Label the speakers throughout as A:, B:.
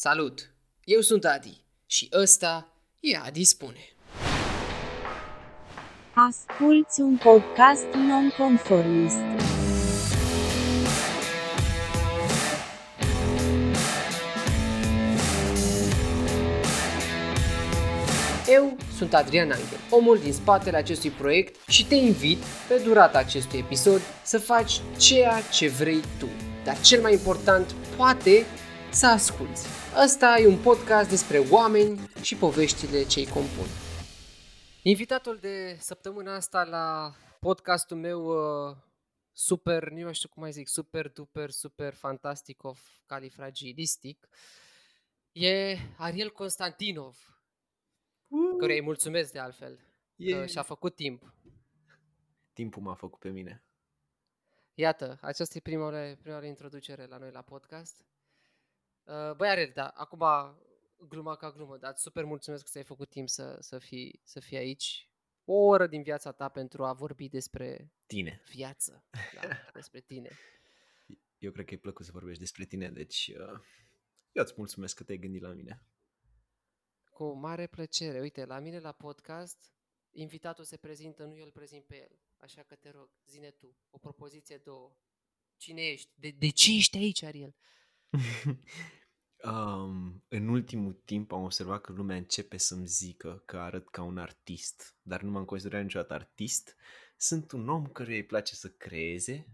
A: Salut! Eu sunt Adi și ăsta e Adi Spune.
B: Asculți un podcast nonconformist.
A: Eu sunt Adrian Angel, omul din spatele acestui proiect și te invit, pe durata acestui episod, să faci ceea ce vrei tu. Dar cel mai important, poate, să asculți. Ăsta e un podcast despre oameni și poveștile ce îi compun. Invitatul de săptămâna asta la podcastul meu uh, super, nu știu cum mai zic, super duper, super fantastic of califragilistic, e Ariel Constantinov, uh. care îi mulțumesc de altfel, yeah. că și-a făcut timp.
C: Timpul m-a făcut pe mine.
A: Iată, aceasta e prima, prima introducere la noi la podcast. Uh, băi, Ariel, da, acum gluma ca glumă, dar super mulțumesc că ți-ai făcut timp să, să, fii, să fii aici. O oră din viața ta pentru a vorbi despre
C: tine.
A: Viață. Da, despre tine.
C: Eu cred că e plăcut să vorbești despre tine, deci uh, eu îți mulțumesc că te-ai gândit la mine.
A: Cu mare plăcere. Uite, la mine la podcast, invitatul se prezintă, nu eu îl prezint pe el. Așa că te rog, zine tu, o propoziție, două. Cine ești? De, de ce ești aici, Ariel?
C: Um, în ultimul timp am observat că lumea începe să-mi zică că arăt ca un artist, dar nu m-am considerat niciodată artist. Sunt un om care îi place să creeze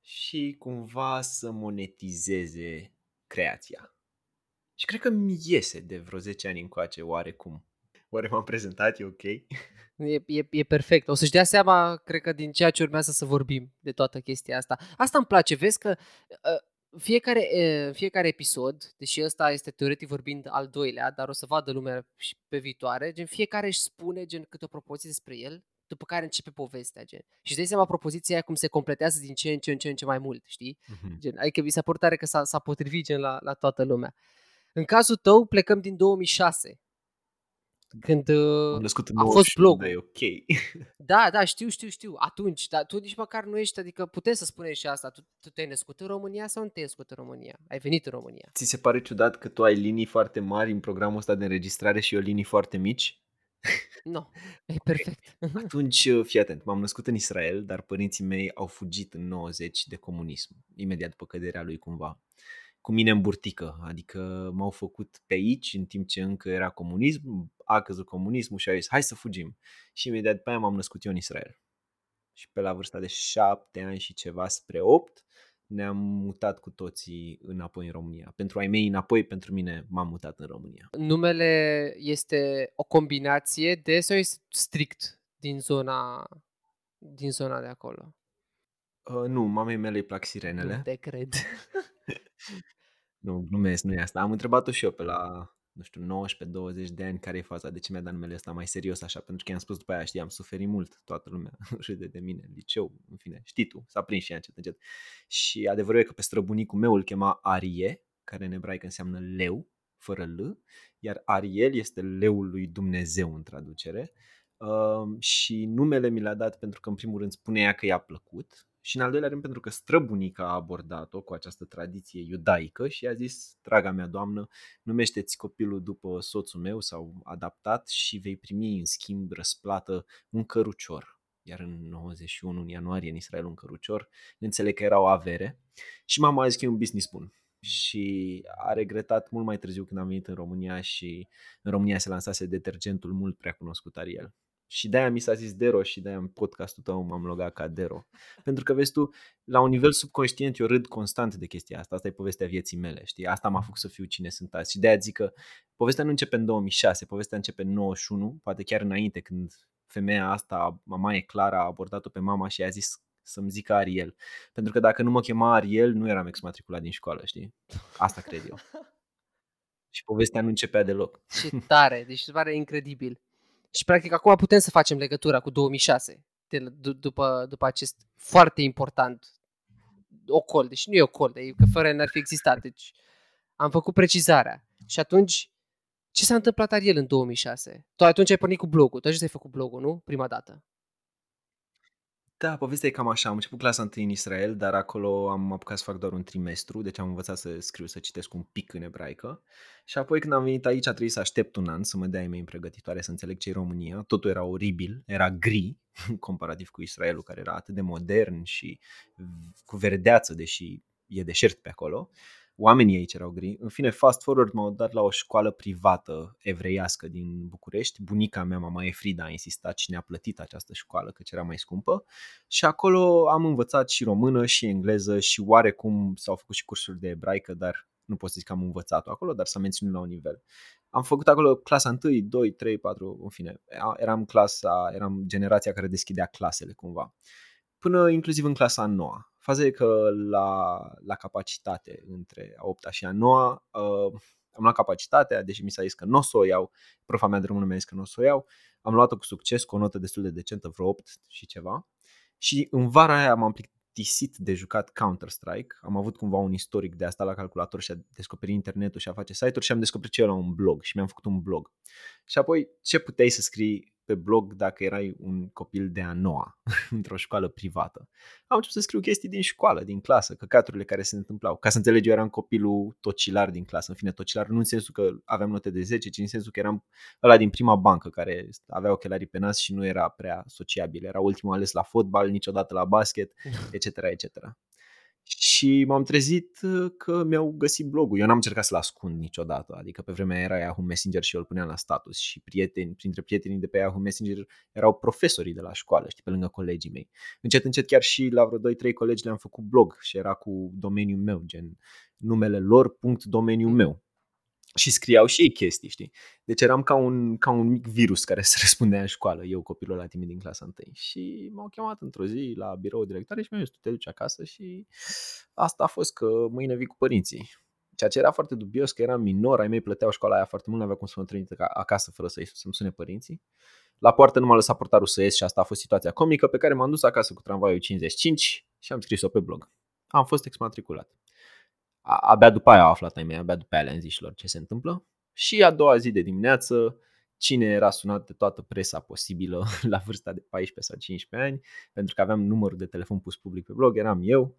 C: și cumva să monetizeze creația. Și cred că mi iese de vreo 10 ani încoace, oarecum. Oare m-am prezentat? E ok?
A: E, e, e perfect. O să-și dea seama, cred că, din ceea ce urmează să vorbim de toată chestia asta. Asta îmi place. Vezi că uh, fiecare, fiecare episod, deși ăsta este teoretic vorbind al doilea, dar o să vadă lumea și pe viitoare, gen fiecare își spune gen câte o propoziție despre el, după care începe povestea, gen. Și își dai seama propoziția aia cum se completează din ce în ce în ce, în ce mai mult, știi? Uh-huh. Gen, adică mi s-a părut tare că s-a, s-a potrivit gen la, la toată lumea. În cazul tău plecăm din 2006, când uh, Am născut în a fost blogul.
C: E ok.
A: da, da, știu, știu, știu. Atunci, dar tu nici măcar nu ești, adică putem să spunem și asta. Tu, tu te-ai născut în România sau nu te-ai născut în România? Ai venit în România.
C: Ți se pare ciudat că tu ai linii foarte mari în programul ăsta de înregistrare și eu linii foarte mici?
A: Nu, no, e perfect.
C: Atunci, uh, fii atent, m-am născut în Israel, dar părinții mei au fugit în 90 de comunism, imediat după căderea lui cumva cu mine în burtică, adică m-au făcut pe aici în timp ce încă era comunism, a căzut comunismul și au zis hai să fugim. Și imediat după aia m-am născut eu în Israel. Și pe la vârsta de șapte ani și ceva spre opt ne-am mutat cu toții înapoi în România. Pentru ai mei înapoi, pentru mine m-am mutat în România.
A: Numele este o combinație de sau este strict din zona, din zona de acolo?
C: Uh, nu, mamei mele îi plac sirenele.
A: Nu te cred.
C: Nu, glumesc, nu e asta. Am întrebat-o și eu pe la, nu știu, 19-20 de ani care e faza, de ce mi-a dat numele ăsta mai serios așa, pentru că i-am spus după aia, știi, am suferit mult, toată lumea râde de mine, liceu, în fine, știi tu, s-a prins și ea încet, încet. Și adevărul e că pe străbunicul meu îl chema Arie, care în ebraică înseamnă leu, fără L, iar Ariel este leul lui Dumnezeu în traducere. Uh, și numele mi l-a dat pentru că în primul rând spunea că i-a plăcut și în al doilea rând pentru că străbunica a abordat-o cu această tradiție iudaică și a zis, draga mea doamnă, numește-ți copilul după soțul meu sau adaptat și vei primi în schimb răsplată un cărucior. Iar în 91, în ianuarie, în Israel, un cărucior, înțeleg că era o avere și mama a zis că e un business bun și a regretat mult mai târziu când am venit în România și în România se lansase detergentul mult prea cunoscut Ariel. Și de-aia mi s-a zis Dero și de-aia în podcastul tău m-am logat ca Dero. Pentru că, vezi tu, la un nivel subconștient eu râd constant de chestia asta. Asta e povestea vieții mele, știi? Asta m-a făcut să fiu cine sunt azi. Și de-aia zic că povestea nu începe în 2006, povestea începe în 91, poate chiar înainte când femeia asta, mama e Clara, a abordat-o pe mama și a zis să-mi zică Ariel. Pentru că dacă nu mă chema Ariel, nu eram exmatriculat din școală, știi? Asta cred eu. Și povestea nu începea deloc.
A: Ce tare, deci se pare incredibil. Și practic acum putem să facem legătura cu 2006, de, d- după, după acest foarte important ocol, deci nu e ocol, de, că fără n-ar fi existat, deci am făcut precizarea. Și atunci, ce s-a întâmplat Ariel în 2006? Tu atunci ai pornit cu blogul, tu ai făcut blogul, nu? Prima dată.
C: Da, povestea e cam așa. Am început clasa întâi în Israel, dar acolo am apucat să fac doar un trimestru, deci am învățat să scriu, să citesc un pic în ebraică. Și apoi când am venit aici a trebuit să aștept un an să mă dea mei în pregătitoare să înțeleg ce e România. Totul era oribil, era gri, comparativ cu Israelul, care era atât de modern și cu verdeață, deși e deșert pe acolo oamenii aici erau gri. În fine, fast forward m-au dat la o școală privată evreiască din București. Bunica mea, mama Efrida, a insistat și ne-a plătit această școală, că era mai scumpă. Și acolo am învățat și română și engleză și oarecum s-au făcut și cursuri de ebraică, dar nu pot să zic că am învățat-o acolo, dar s-a menținut la un nivel. Am făcut acolo clasa 1, 2, 3, 4, în fine. Eram clasa, eram generația care deschidea clasele cumva. Până inclusiv în clasa 9 Faza e că la, la capacitate între a 8 și a 9 uh, am luat capacitatea, deși mi s-a zis că nu o să o iau, profa mea de română mi-a zis că nu o să o iau, am luat-o cu succes, cu o notă destul de decentă, vreo 8 și ceva. Și în vara aia m-am plictisit de jucat Counter-Strike, am avut cumva un istoric de a sta la calculator și a descoperi internetul și a face site-uri și am descoperit ce la un blog și mi-am făcut un blog. Și apoi ce puteai să scrii pe blog dacă erai un copil de a noua într-o școală privată. Am început să scriu chestii din școală, din clasă, căcaturile care se întâmplau. Ca să înțelegi, eu eram copilul tocilar din clasă. În fine, tocilar nu în sensul că aveam note de 10, ci în sensul că eram ăla din prima bancă care avea ochelarii pe nas și nu era prea sociabil. Era ultimul ales la fotbal, niciodată la basket, etc. etc și m-am trezit uh, că mi-au găsit blogul. Eu n-am încercat să-l ascund niciodată, adică pe vremea era Yahoo Messenger și eu îl puneam la status și prieteni, printre prietenii de pe Yahoo Messenger erau profesorii de la școală, știi, pe lângă colegii mei. Încet, încet chiar și la vreo 2-3 colegi le-am făcut blog și era cu domeniul meu, gen numele lor, punct domeniul meu și scriau și ei chestii, știi? Deci eram ca un, ca un mic virus care se răspundea în școală, eu copilul la timid din clasa 1. Și m-au chemat într-o zi la birou directoare și mi-au zis, tu te duci acasă și asta a fost că mâine vii cu părinții. Ceea ce era foarte dubios, că eram minor, ai mei plăteau școala aia foarte mult, nu avea cum să mă trimite acasă fără să-i să-mi sune părinții. La poartă nu m-a lăsat portarul să ies și asta a fost situația comică pe care m-am dus acasă cu tramvaiul 55 și am scris-o pe blog. Am fost exmatriculat abia după aia au aflat ai mei, abia după aia le-am zis lor ce se întâmplă. Și a doua zi de dimineață, cine era sunat de toată presa posibilă la vârsta de 14 sau 15 ani, pentru că aveam numărul de telefon pus public pe blog, eram eu.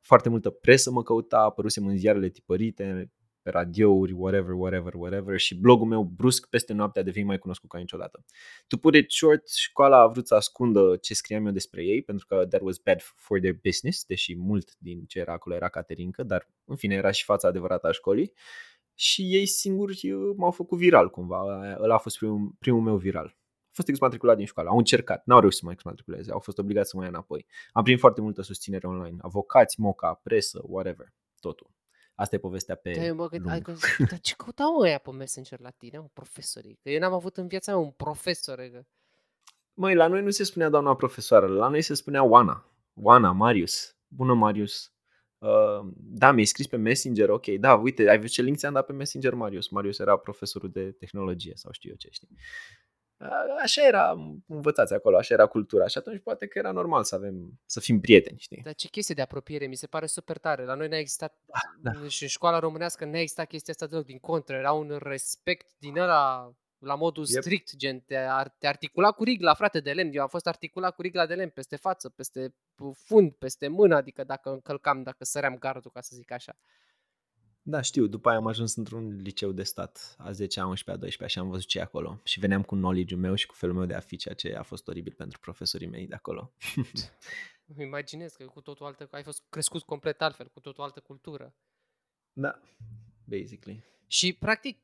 C: Foarte multă presă mă căuta, apărusem în ziarele tipărite, pe radiouri, whatever, whatever, whatever și blogul meu brusc peste noapte a devenit mai cunoscut ca niciodată. To put it short, școala a vrut să ascundă ce scriam eu despre ei pentru că that was bad for their business, deși mult din ce era acolo era caterincă, dar în fine era și fața adevărată a școlii și ei singuri uh, m-au făcut viral cumva, ăla a fost primul, primul meu viral. A fost exmatriculat din școală, au încercat, n-au reușit să mă exmatriculeze, au fost obligați să mă ia înapoi. Am primit foarte multă susținere online, avocați, moca, presă, whatever, totul. Asta e povestea pe
A: Da, eu mă gând, ai,
C: lung.
A: dar ce căutau ăia pe Messenger la tine, mă, profesorii? Că eu n-am avut în viața mea un profesor. Că...
C: Măi, la noi nu se spunea doamna profesoară, la noi se spunea Oana. Oana, Marius. Bună, Marius. Uh, da, mi-ai scris pe Messenger, ok, da, uite, ai văzut ce link ți-am dat pe Messenger, Marius. Marius era profesorul de tehnologie sau știu eu ce, știi. Așa era învățați acolo, așa era cultura și atunci poate că era normal să avem, să fim prieteni, știi?
A: Dar ce chestie de apropiere, mi se pare super tare. La noi n-a existat,
C: Da, da.
A: și în școala românească n-a existat chestia asta deloc, din contră, era un respect din ăla la modul
C: Yep.
A: strict, gen, te, ar, te articula cu rigla, frate, de lemn. Eu am fost articulat cu rigla de lemn peste față, peste fund, peste mână, adică dacă încălcam, dacă săream gardul, ca să zic așa.
C: Da, știu, după aia am ajuns într-un liceu de stat, a 10 a 11 a 12 și am văzut ce e acolo. Și veneam cu knowledge-ul meu și cu felul meu de a fi, ceea ce a fost oribil pentru profesorii mei de acolo.
A: Îmi imaginez că e cu totul altă, ai fost crescut complet altfel, cu totul altă cultură.
C: Da, basically.
A: Și, practic,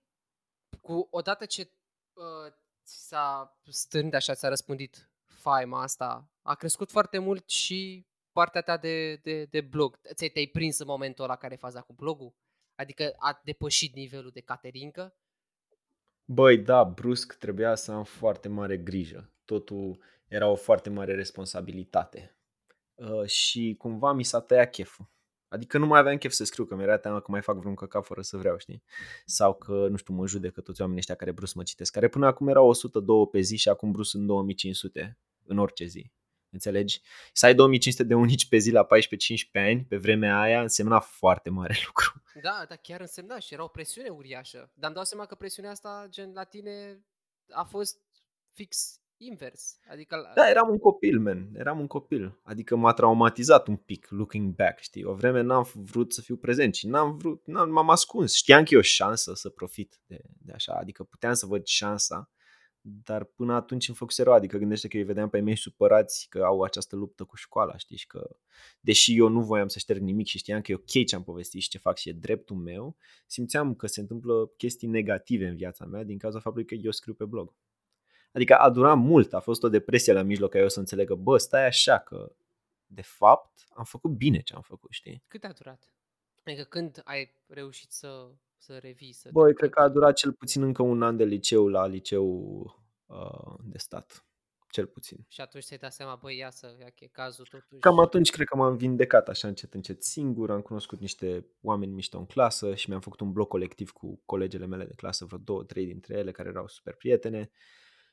A: cu odată ce uh, ți s-a stârnit așa, ți-a răspândit faima asta, a crescut foarte mult și partea ta de, de, de blog. Ți-ai te-ai prins în momentul ăla care e faza cu blogul? Adică a depășit nivelul de caterincă?
C: Băi, da, brusc trebuia să am foarte mare grijă. Totul era o foarte mare responsabilitate. Uh, și cumva mi s-a tăiat cheful. Adică nu mai aveam chef să scriu, că mi-era teamă că mai fac vreun căcat fără să vreau, știi? Sau că, nu știu, mă judecă toți oamenii ăștia care brusc mă citesc, care până acum erau 102 pe zi și acum brusc sunt 2500 în orice zi. Înțelegi? Să ai 2500 de unici pe zi la 14-15 ani, pe vremea aia, însemna foarte mare lucru.
A: Da, da, chiar însemna și era o presiune uriașă. Dar îmi dau seama că presiunea asta, gen, la tine a fost fix invers. Adică la...
C: Da, eram un copil, man. Eram un copil. Adică m-a traumatizat un pic, looking back, știi? O vreme n-am vrut să fiu prezent și n-am vrut, n-am, m-am ascuns. Știam că e o șansă să profit de, de așa, adică puteam să văd șansa, dar până atunci îmi făcuse rău, adică gândește că îi vedeam pe ei mei supărați că au această luptă cu școala, știi, și că deși eu nu voiam să șterg nimic și știam că e ok ce am povestit și ce fac și e dreptul meu, simțeam că se întâmplă chestii negative în viața mea din cauza faptului că eu scriu pe blog. Adică a durat mult, a fost o depresie la mijloc ca eu să înțeleg că, bă, stai așa, că de fapt am făcut bine ce am făcut, știi?
A: Cât a durat? Adică când ai reușit să, să revii? Să
C: Băi,
A: te
C: cred că a durat cel puțin încă un an de liceu la liceu uh, de stat. Cel puțin.
A: Și atunci ți-ai dat seama, băi, ia să, ia că e cazul totuși.
C: Cam atunci cred că m-am vindecat așa încet, încet singur, am cunoscut niște oameni mișto în clasă și mi-am făcut un bloc colectiv cu colegele mele de clasă, vreo două, trei dintre ele care erau super prietene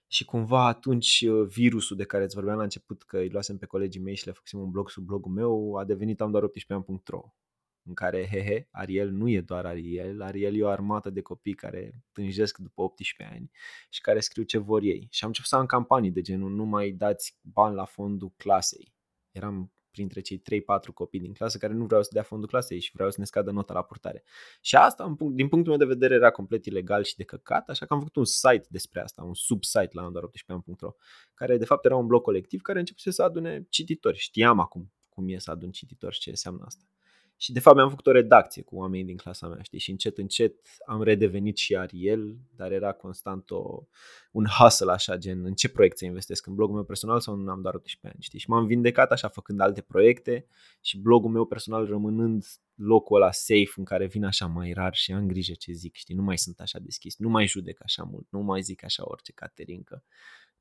C: și cumva atunci uh, virusul de care îți vorbeam la început că îi luasem pe colegii mei și le făcusem un blog sub blogul meu a devenit am doar 18 ani.ro în care, hehe, Ariel nu e doar Ariel, Ariel e o armată de copii care tânjesc după 18 ani și care scriu ce vor ei. Și am început să am campanii de genul nu mai dați bani la fondul clasei. Eram printre cei 3-4 copii din clasă care nu vreau să dea fondul clasei și vreau să ne scadă nota la purtare. Și asta, din punctul meu de vedere, era complet ilegal și de căcat, așa că am făcut un site despre asta, un subsite la doar 18 care de fapt era un blog colectiv care începuse să adune cititori. Știam acum cum e să adun cititori și ce înseamnă asta. Și de fapt mi-am făcut o redacție cu oamenii din clasa mea, știi? Și încet, încet am redevenit și Ariel, dar era constant o, un hustle așa, gen în ce proiect să investesc, în blogul meu personal sau în am doar 18 ani, știi? Și m-am vindecat așa făcând alte proiecte și blogul meu personal rămânând locul ăla safe în care vin așa mai rar și am grijă ce zic, știi? Nu mai sunt așa deschis, nu mai judec așa mult, nu mai zic așa orice caterincă.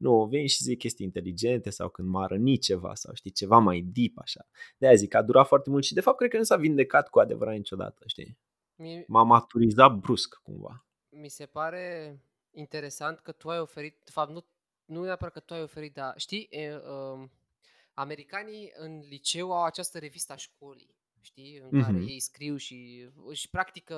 C: Nu, vin și zic chestii inteligente sau când m-a rănit ceva sau știi, ceva mai deep așa. De aia zic că a durat foarte mult și de fapt cred că nu s-a vindecat cu adevărat niciodată, știi?
A: Mi,
C: M-a maturizat brusc cumva.
A: mi se pare interesant că tu ai oferit, de fapt nu, nu neapărat că tu ai oferit, dar știi, e, um, americanii în liceu au această revistă a școlii, știi, în care
C: Mhm.
A: ei scriu și își practică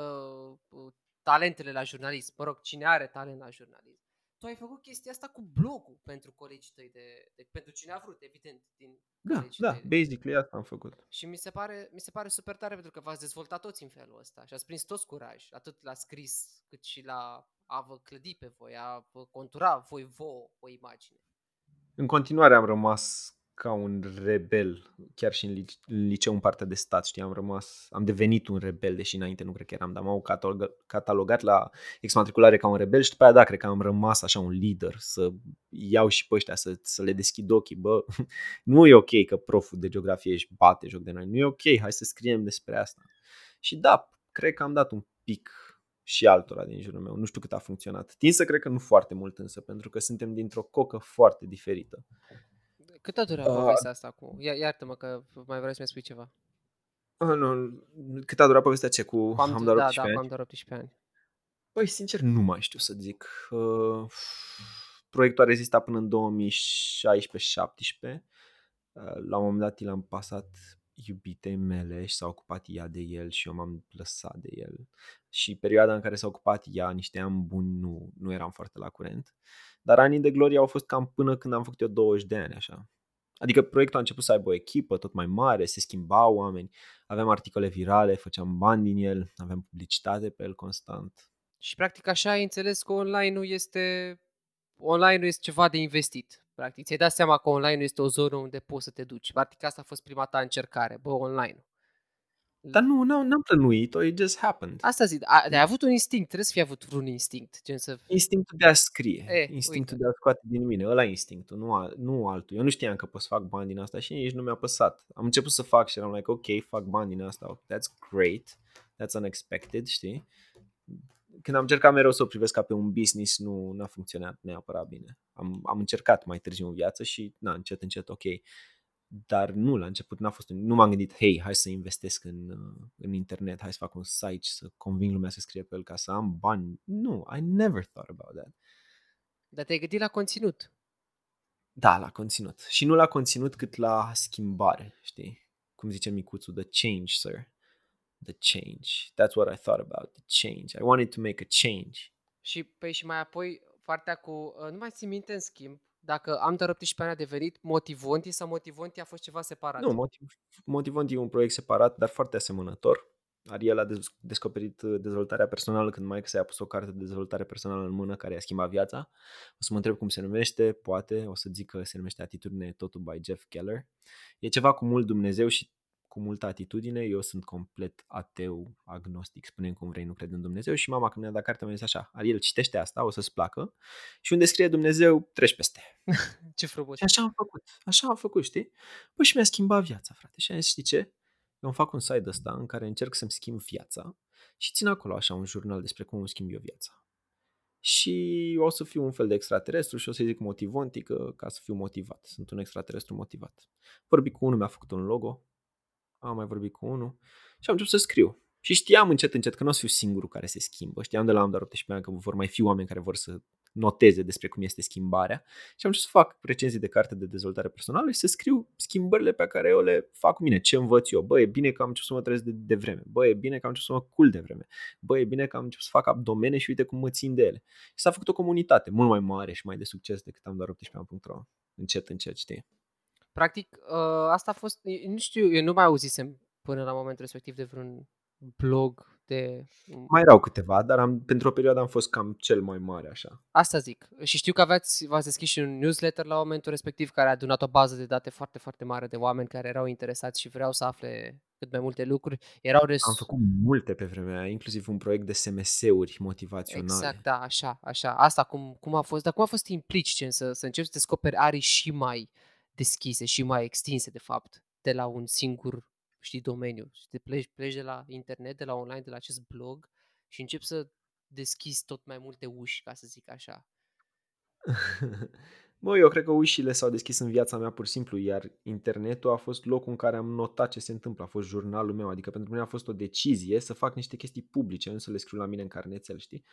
A: uh, talentele la jurnalism, mă rog, cine are talent la jurnalism. Tu ai făcut chestia asta cu blogul pentru colegii tăi, de, de, pentru cine a vrut, evident, din
C: Da,
A: colegii
C: da,
A: tăi.
C: basically asta am făcut.
A: Și mi se, pare, mi se pare super tare pentru că v-ați dezvoltat toți în felul ăsta și ați prins toți curaj, atât la scris cât și la a vă clădi pe voi, a vă contura voi vouă o imagine.
C: În continuare am rămas ca un rebel, chiar și în, lice- în liceu în partea de stat, știi, am rămas, am devenit un rebel, deși înainte nu cred că eram, dar m-au catalog- catalogat la exmatriculare ca un rebel și după aia da, cred că am rămas așa un lider, să iau și pe ăștia, să, să le deschid ochii, bă, nu e ok că proful de geografie își bate joc de noi, nu e ok, hai să scriem despre asta. Și da, cred că am dat un pic și altora din jurul meu, nu știu cât a funcționat. Tin să cred că nu foarte mult însă, pentru că suntem dintr-o cocă foarte diferită.
A: Cât a durat
C: Uh,
A: povestea asta cu... Ia, iartă-mă că mai vreau să-mi spui ceva.
C: Ah, nu, cât a durat povestea ce cu
A: Cu am,
C: am doar
A: da,
C: 18
A: da, cu
C: ani?
A: am doar 18 ani.
C: Păi, sincer, nu mai știu să zic. Uh, proiectul a rezistat până în 2016-17. Uh, la un moment dat i l-am pasat iubitei mele și s-a ocupat ea de el și eu m-am lăsat de el. Și perioada în care s-a ocupat ea, niște ani buni, nu, nu eram foarte la curent. Dar anii de glorie au fost cam până când am făcut eu 20 de ani, așa. Adică proiectul a început să aibă o echipă tot mai mare, se schimbau oameni, aveam articole virale, făceam bani din el, aveam publicitate pe el constant.
A: Și practic așa ai înțeles că online-ul este... Online-ul este ceva de investit. Practic, ți-ai dat seama că online este o zonă unde poți să te duci. Practic asta a fost prima ta încercare, bă, online.
C: Dar nu, n-am, n-am plănuit-o, it just happened.
A: Asta zic, a, ai avut un instinct, trebuie să fi avut vreun instinct, gen să...
C: Instinctul de a scrie,
A: E,
C: instinctul
A: uite.
C: de a scoate din mine, ăla e instinctul, nu, al, nu altul. Eu nu știam că pot să fac bani din asta și nici nu mi-a păsat. Am început să fac și eram like, ok, fac bani din asta, that's great, that's unexpected, știi? Când am încercat mereu să o privesc ca pe un business, nu a funcționat neapărat bine. Am, am încercat mai târziu în viață și, na, încet, încet, ok. Dar nu, la început n-a fost, nu m-am gândit, hei, hai să investesc în, uh, în internet, hai să fac un site și să conving lumea să scrie pe el ca să am bani. Nu, I never thought about that.
A: Dar te-ai gândit la conținut.
C: Da, la conținut. Și nu la conținut cât la schimbare, știi? Cum zice micuțul, the change, sir. The change. That's what I thought about, the change. I wanted to make a change.
A: Și, păi, și mai apoi, partea cu... uh, Nu mai țin minte, în schimb, dacă am doar 18 ani a devenit Motivonti sau Motivonti a fost ceva separat?
C: Nu, motiv, Motivonti e un proiect separat, dar foarte asemănător. Ariel a descoperit uh, dezvoltarea personală când mai s-a pus o carte de dezvoltare personală în mână care a schimbat viața. O să mă întreb cum se numește, poate, o să zic că se numește Atitudine Totul by Jeff Keller. E ceva cu mult Dumnezeu și cu multă atitudine. Eu sunt complet ateu, agnostic, spunem cum vrei, nu cred în Dumnezeu. Și mama când mi-a dat cartea mi-a zis așa, Ariel, citește asta, o să-ți placă. Și unde scrie Dumnezeu, treci peste.
A: Ce frumos.
C: Și așa am făcut, așa am făcut, știi? Păi și mi-a schimbat viața, frate. Și am zis, știi ce? Eu îmi fac un site ăsta în care încerc să-mi schimb viața și țin acolo așa un jurnal despre cum îmi schimb eu viața. Și o să fiu un fel de extraterestru și o să-i zic motivontică ca să fiu motivat. Sunt un extraterestru motivat. Vorbi cu unul, mi-a făcut un logo, am mai vorbit cu unul și am început să scriu. Și știam încet, încet că nu o să fiu singurul care se schimbă. Știam de la am doar 18 ani că vor mai fi oameni care vor să noteze despre cum este schimbarea și am început să fac recenzii de carte de dezvoltare personală și să scriu schimbările pe care eu le fac cu mine, ce învăț eu. Bă, e bine că am început să mă trezesc de, de vreme. Bă, e bine că am început să mă cul de vreme. Bă, e bine că am început să fac abdomene și uite cum mă țin de ele. Și s-a făcut o comunitate mult mai mare și mai de succes decât am doar 18 ani.ro. Încet, încet, știi?
A: Practic, uh, asta a fost, nu știu, eu nu mai auzisem până la momentul respectiv de vreun blog de...
C: Mai erau câteva, dar am, pentru o perioadă am fost cam cel mai mare așa.
A: Asta zic. Și știu că aveți, v-ați deschis și un newsletter la momentul respectiv care a adunat o bază de date foarte, foarte mare de oameni care erau interesați și vreau să afle cât mai multe lucruri. Erau res...
C: Am făcut multe pe vremea aia, inclusiv un proiect de SMS-uri motivaționale.
A: Exact, da, așa, așa. Asta cum, cum a fost, dar cum a fost implici să, să începi să descoperi arii și mai deschise și mai extinse, de fapt, de la un singur știi, domeniu. Și te pleci, pleci de la internet, de la online, de la acest blog și începi să deschizi tot mai multe uși, ca să zic așa.
C: Mă, eu cred că ușile s-au deschis în viața mea pur și simplu, iar internetul a fost locul în care am notat ce se întâmplă, a fost jurnalul meu, adică pentru mine a fost o decizie să fac niște chestii publice, nu să le scriu la mine în carnețel, știi?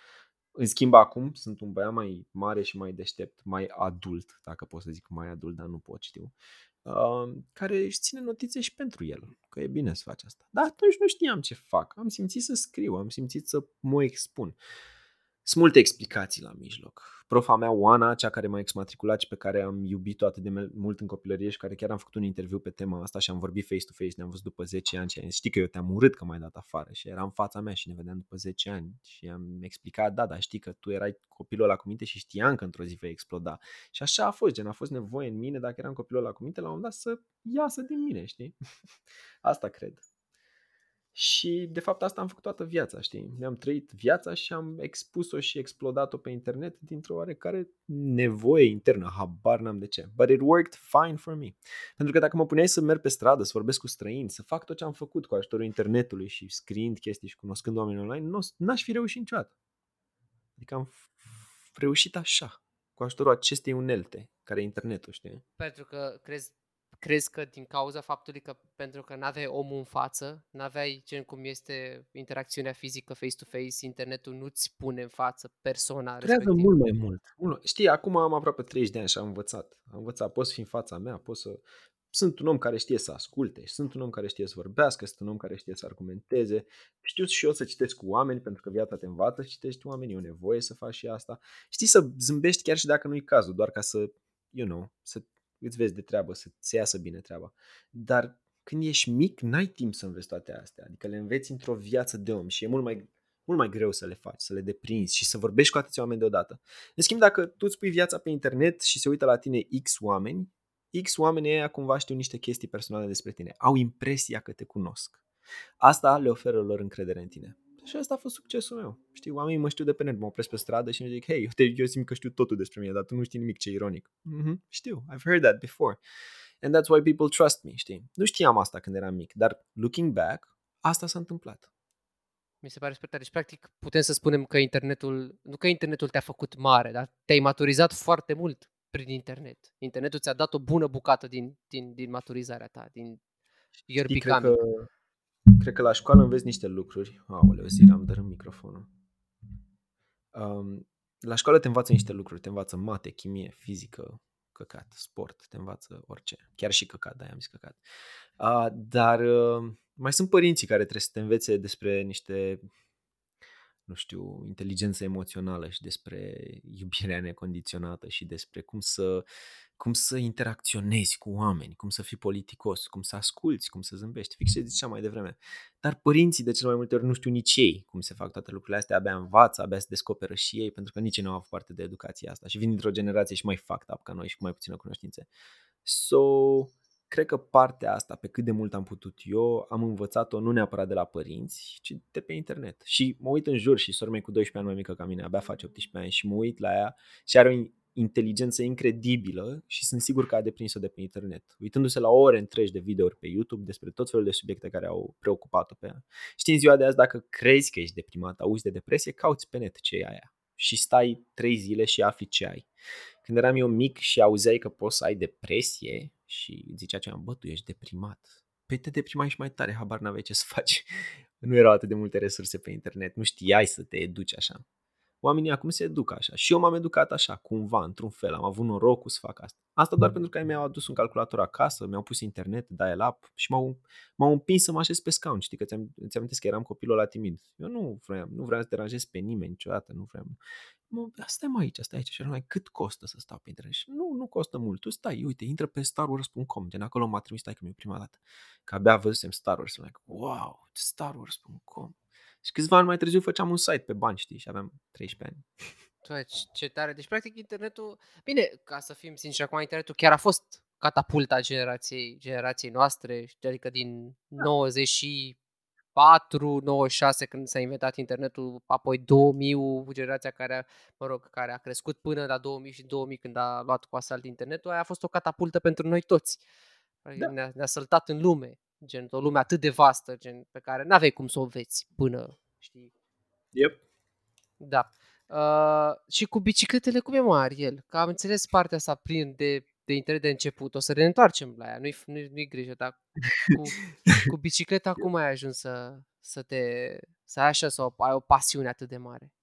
C: În schimb, acum sunt un băiat mai mare și mai deștept, mai adult, dacă pot să zic mai adult, dar nu pot, știu care își ține notițe și pentru el, că e bine să faci asta. Dar atunci nu știam ce fac. Am simțit să scriu, am simțit să mă expun. Sunt multe explicații la mijloc profa mea, Oana, cea care m-a exmatriculat și pe care am iubit-o atât de mult în copilărie și care chiar am făcut un interviu pe tema asta și am vorbit face-to-face, ne-am văzut după 10 ani și am zis, știi că eu te-am urât că m-ai dat afară și era în fața mea și ne vedeam după 10 ani și am explicat, da, dar știi că tu erai copilul ăla cu minte și știam că într-o zi vei exploda. Și așa a fost, gen, a fost nevoie în mine, dacă eram copilul ăla cu minte, la un moment dat să iasă din mine, știi? asta cred. Și de fapt asta am făcut toată viața, știi? Mi-am trăit viața și am expus-o și explodat-o pe internet dintr-o oarecare nevoie internă, habar n-am de ce. But it worked fine for me. Pentru că dacă mă puneai să merg pe stradă, să vorbesc cu străini, să fac tot ce am făcut cu ajutorul internetului și scriind chestii și cunoscând oameni online, n-aș fi reușit niciodată. Adică am reușit așa, cu ajutorul acestei unelte, care e internetul, știi?
A: Pentru că crezi crezi că din cauza faptului că pentru că n-aveai omul în față, n-aveai gen cum este interacțiunea fizică face-to-face, internetul nu-ți pune în față persoana
C: Creează respectivă. mult mai mult. Știi, acum am aproape 30 de ani și am învățat. Am învățat, pot să fi în fața mea, pot să... Sunt un om care știe să asculte, sunt un om care știe să vorbească, sunt un om care știe să argumenteze. Știu și eu să citesc cu oameni, pentru că viața te învață, citești cu oamenii, e o nevoie să faci și asta. Știi să zâmbești chiar și dacă nu-i cazul, doar ca să, you know, să îți vezi de treabă, să-ți iasă bine treaba. Dar când ești mic, n-ai timp să înveți toate astea. Adică le înveți într-o viață de om și e mult mai, mult mai greu să le faci, să le deprinzi și să vorbești cu atâția oameni deodată. În schimb, dacă tu îți pui viața pe internet și se uită la tine X oameni, X oamenii ăia cumva știu niște chestii personale despre tine. Au impresia că te cunosc. Asta le oferă lor încredere în tine. Și asta a fost succesul meu. Știi, oamenii mă știu de pe net, mă opresc pe stradă și îmi zic, hei, eu, te, eu simt că știu totul despre mine, dar tu nu știi nimic, ce ironic. Mm-hmm, știu, I've heard that before. And that's why people trust me, știi? Nu știam asta când eram mic, dar looking back, asta s-a întâmplat.
A: Mi se pare super tare. Deci, practic, putem să spunem că internetul, nu că internetul te-a făcut mare, dar te-ai maturizat foarte mult prin internet. Internetul ți-a dat o bună bucată din, din, din maturizarea ta, din your Știi, becoming. Cred că
C: Cred că la școală înveți niște lucruri. Aoleu, Zira, am dărâm microfonul. Um, la școală te învață niște lucruri. Te învață mate, chimie, fizică, căcat, sport, te învață orice. Chiar și căcat, da, am zis căcat. Uh, dar uh, mai sunt părinții care trebuie să te învețe despre niște nu știu, inteligență emoțională și despre iubirea necondiționată și despre cum să, cum să interacționezi cu oameni, cum să fii politicos, cum să asculți, cum să zâmbești, fix ce ziceam mai devreme. Dar părinții de cel mai multe ori nu știu nici ei cum se fac toate lucrurile astea, abia învață, abia se descoperă și ei, pentru că nici ei nu au avut parte de educația asta și vin dintr-o generație și mai fucked up ca noi și cu mai puțină cunoștințe. So, cred că partea asta, pe cât de mult am putut eu, am învățat-o nu neapărat de la părinți, ci de pe internet. Și mă uit în jur și sora mea cu 12 ani mai mică ca mine, abia face 18 ani și mă uit la ea și are o inteligență incredibilă și sunt sigur că a deprins-o de pe internet. Uitându-se la ore întregi de videouri pe YouTube despre tot felul de subiecte care au preocupat-o pe ea. Știi, în ziua de azi, dacă crezi că ești deprimat, auzi de depresie, cauți pe net ce e aia și stai trei zile și afli ce ai. Când eram eu mic și auzeai că poți să ai depresie și zicea cineva, bă, tu ești deprimat. Păi te deprimai și mai tare, habar n-aveai ce să faci. Nu erau atât de multe resurse pe internet, nu știai să te educi așa. Oamenii acum se educă așa. Și eu m-am educat așa, cumva, într-un fel. Am avut norocul să fac asta. Asta doar pentru că ei mi-au adus un calculator acasă, mi-au pus internet, dial-up și m-au, m-au împins să mă așez pe scaun. Știi că ți-am, ți-am că eram copilul la timid. Eu nu vreau, nu vreau să deranjez pe nimeni niciodată, nu vreau mă, stai mai aici, stai aici. Și mai cât costă să stau pe internet? Și nu, nu costă mult. Tu stai, uite, intră pe starwars.com. Din acolo m-a trimis stai că mi prima dată. Că abia văzusem Star Wars. Like, wow, starwars.com. Și câțiva ani mai târziu făceam un site pe bani, știi, și aveam 13 ani.
A: Doamne, ce tare. Deci, practic, internetul... Bine, ca să fim sinceri, acum internetul chiar a fost catapulta generației, generației noastre, adică din da. 90 și 4, 96 când s-a inventat internetul, apoi 2000, generația care, mă rog, care a crescut până la 2000 și 2000 când a luat cu asalt internetul, aia a fost o catapultă pentru noi toți. Da. Ne-a, ne-a săltat în lume, gen o lume atât de vastă, gen pe care n-aveai cum să o veți până, știi.
C: Yep.
A: Da. Uh, și cu bicicletele, cum e mă, Ariel? Că am înțeles partea asta prin de de internet de început. O să ne întoarcem la ea, nu-i, nu-i, nu-i grijă, dar cu, cu bicicleta cum ai ajuns să, să te să ai așa, să ai o pasiune atât de mare?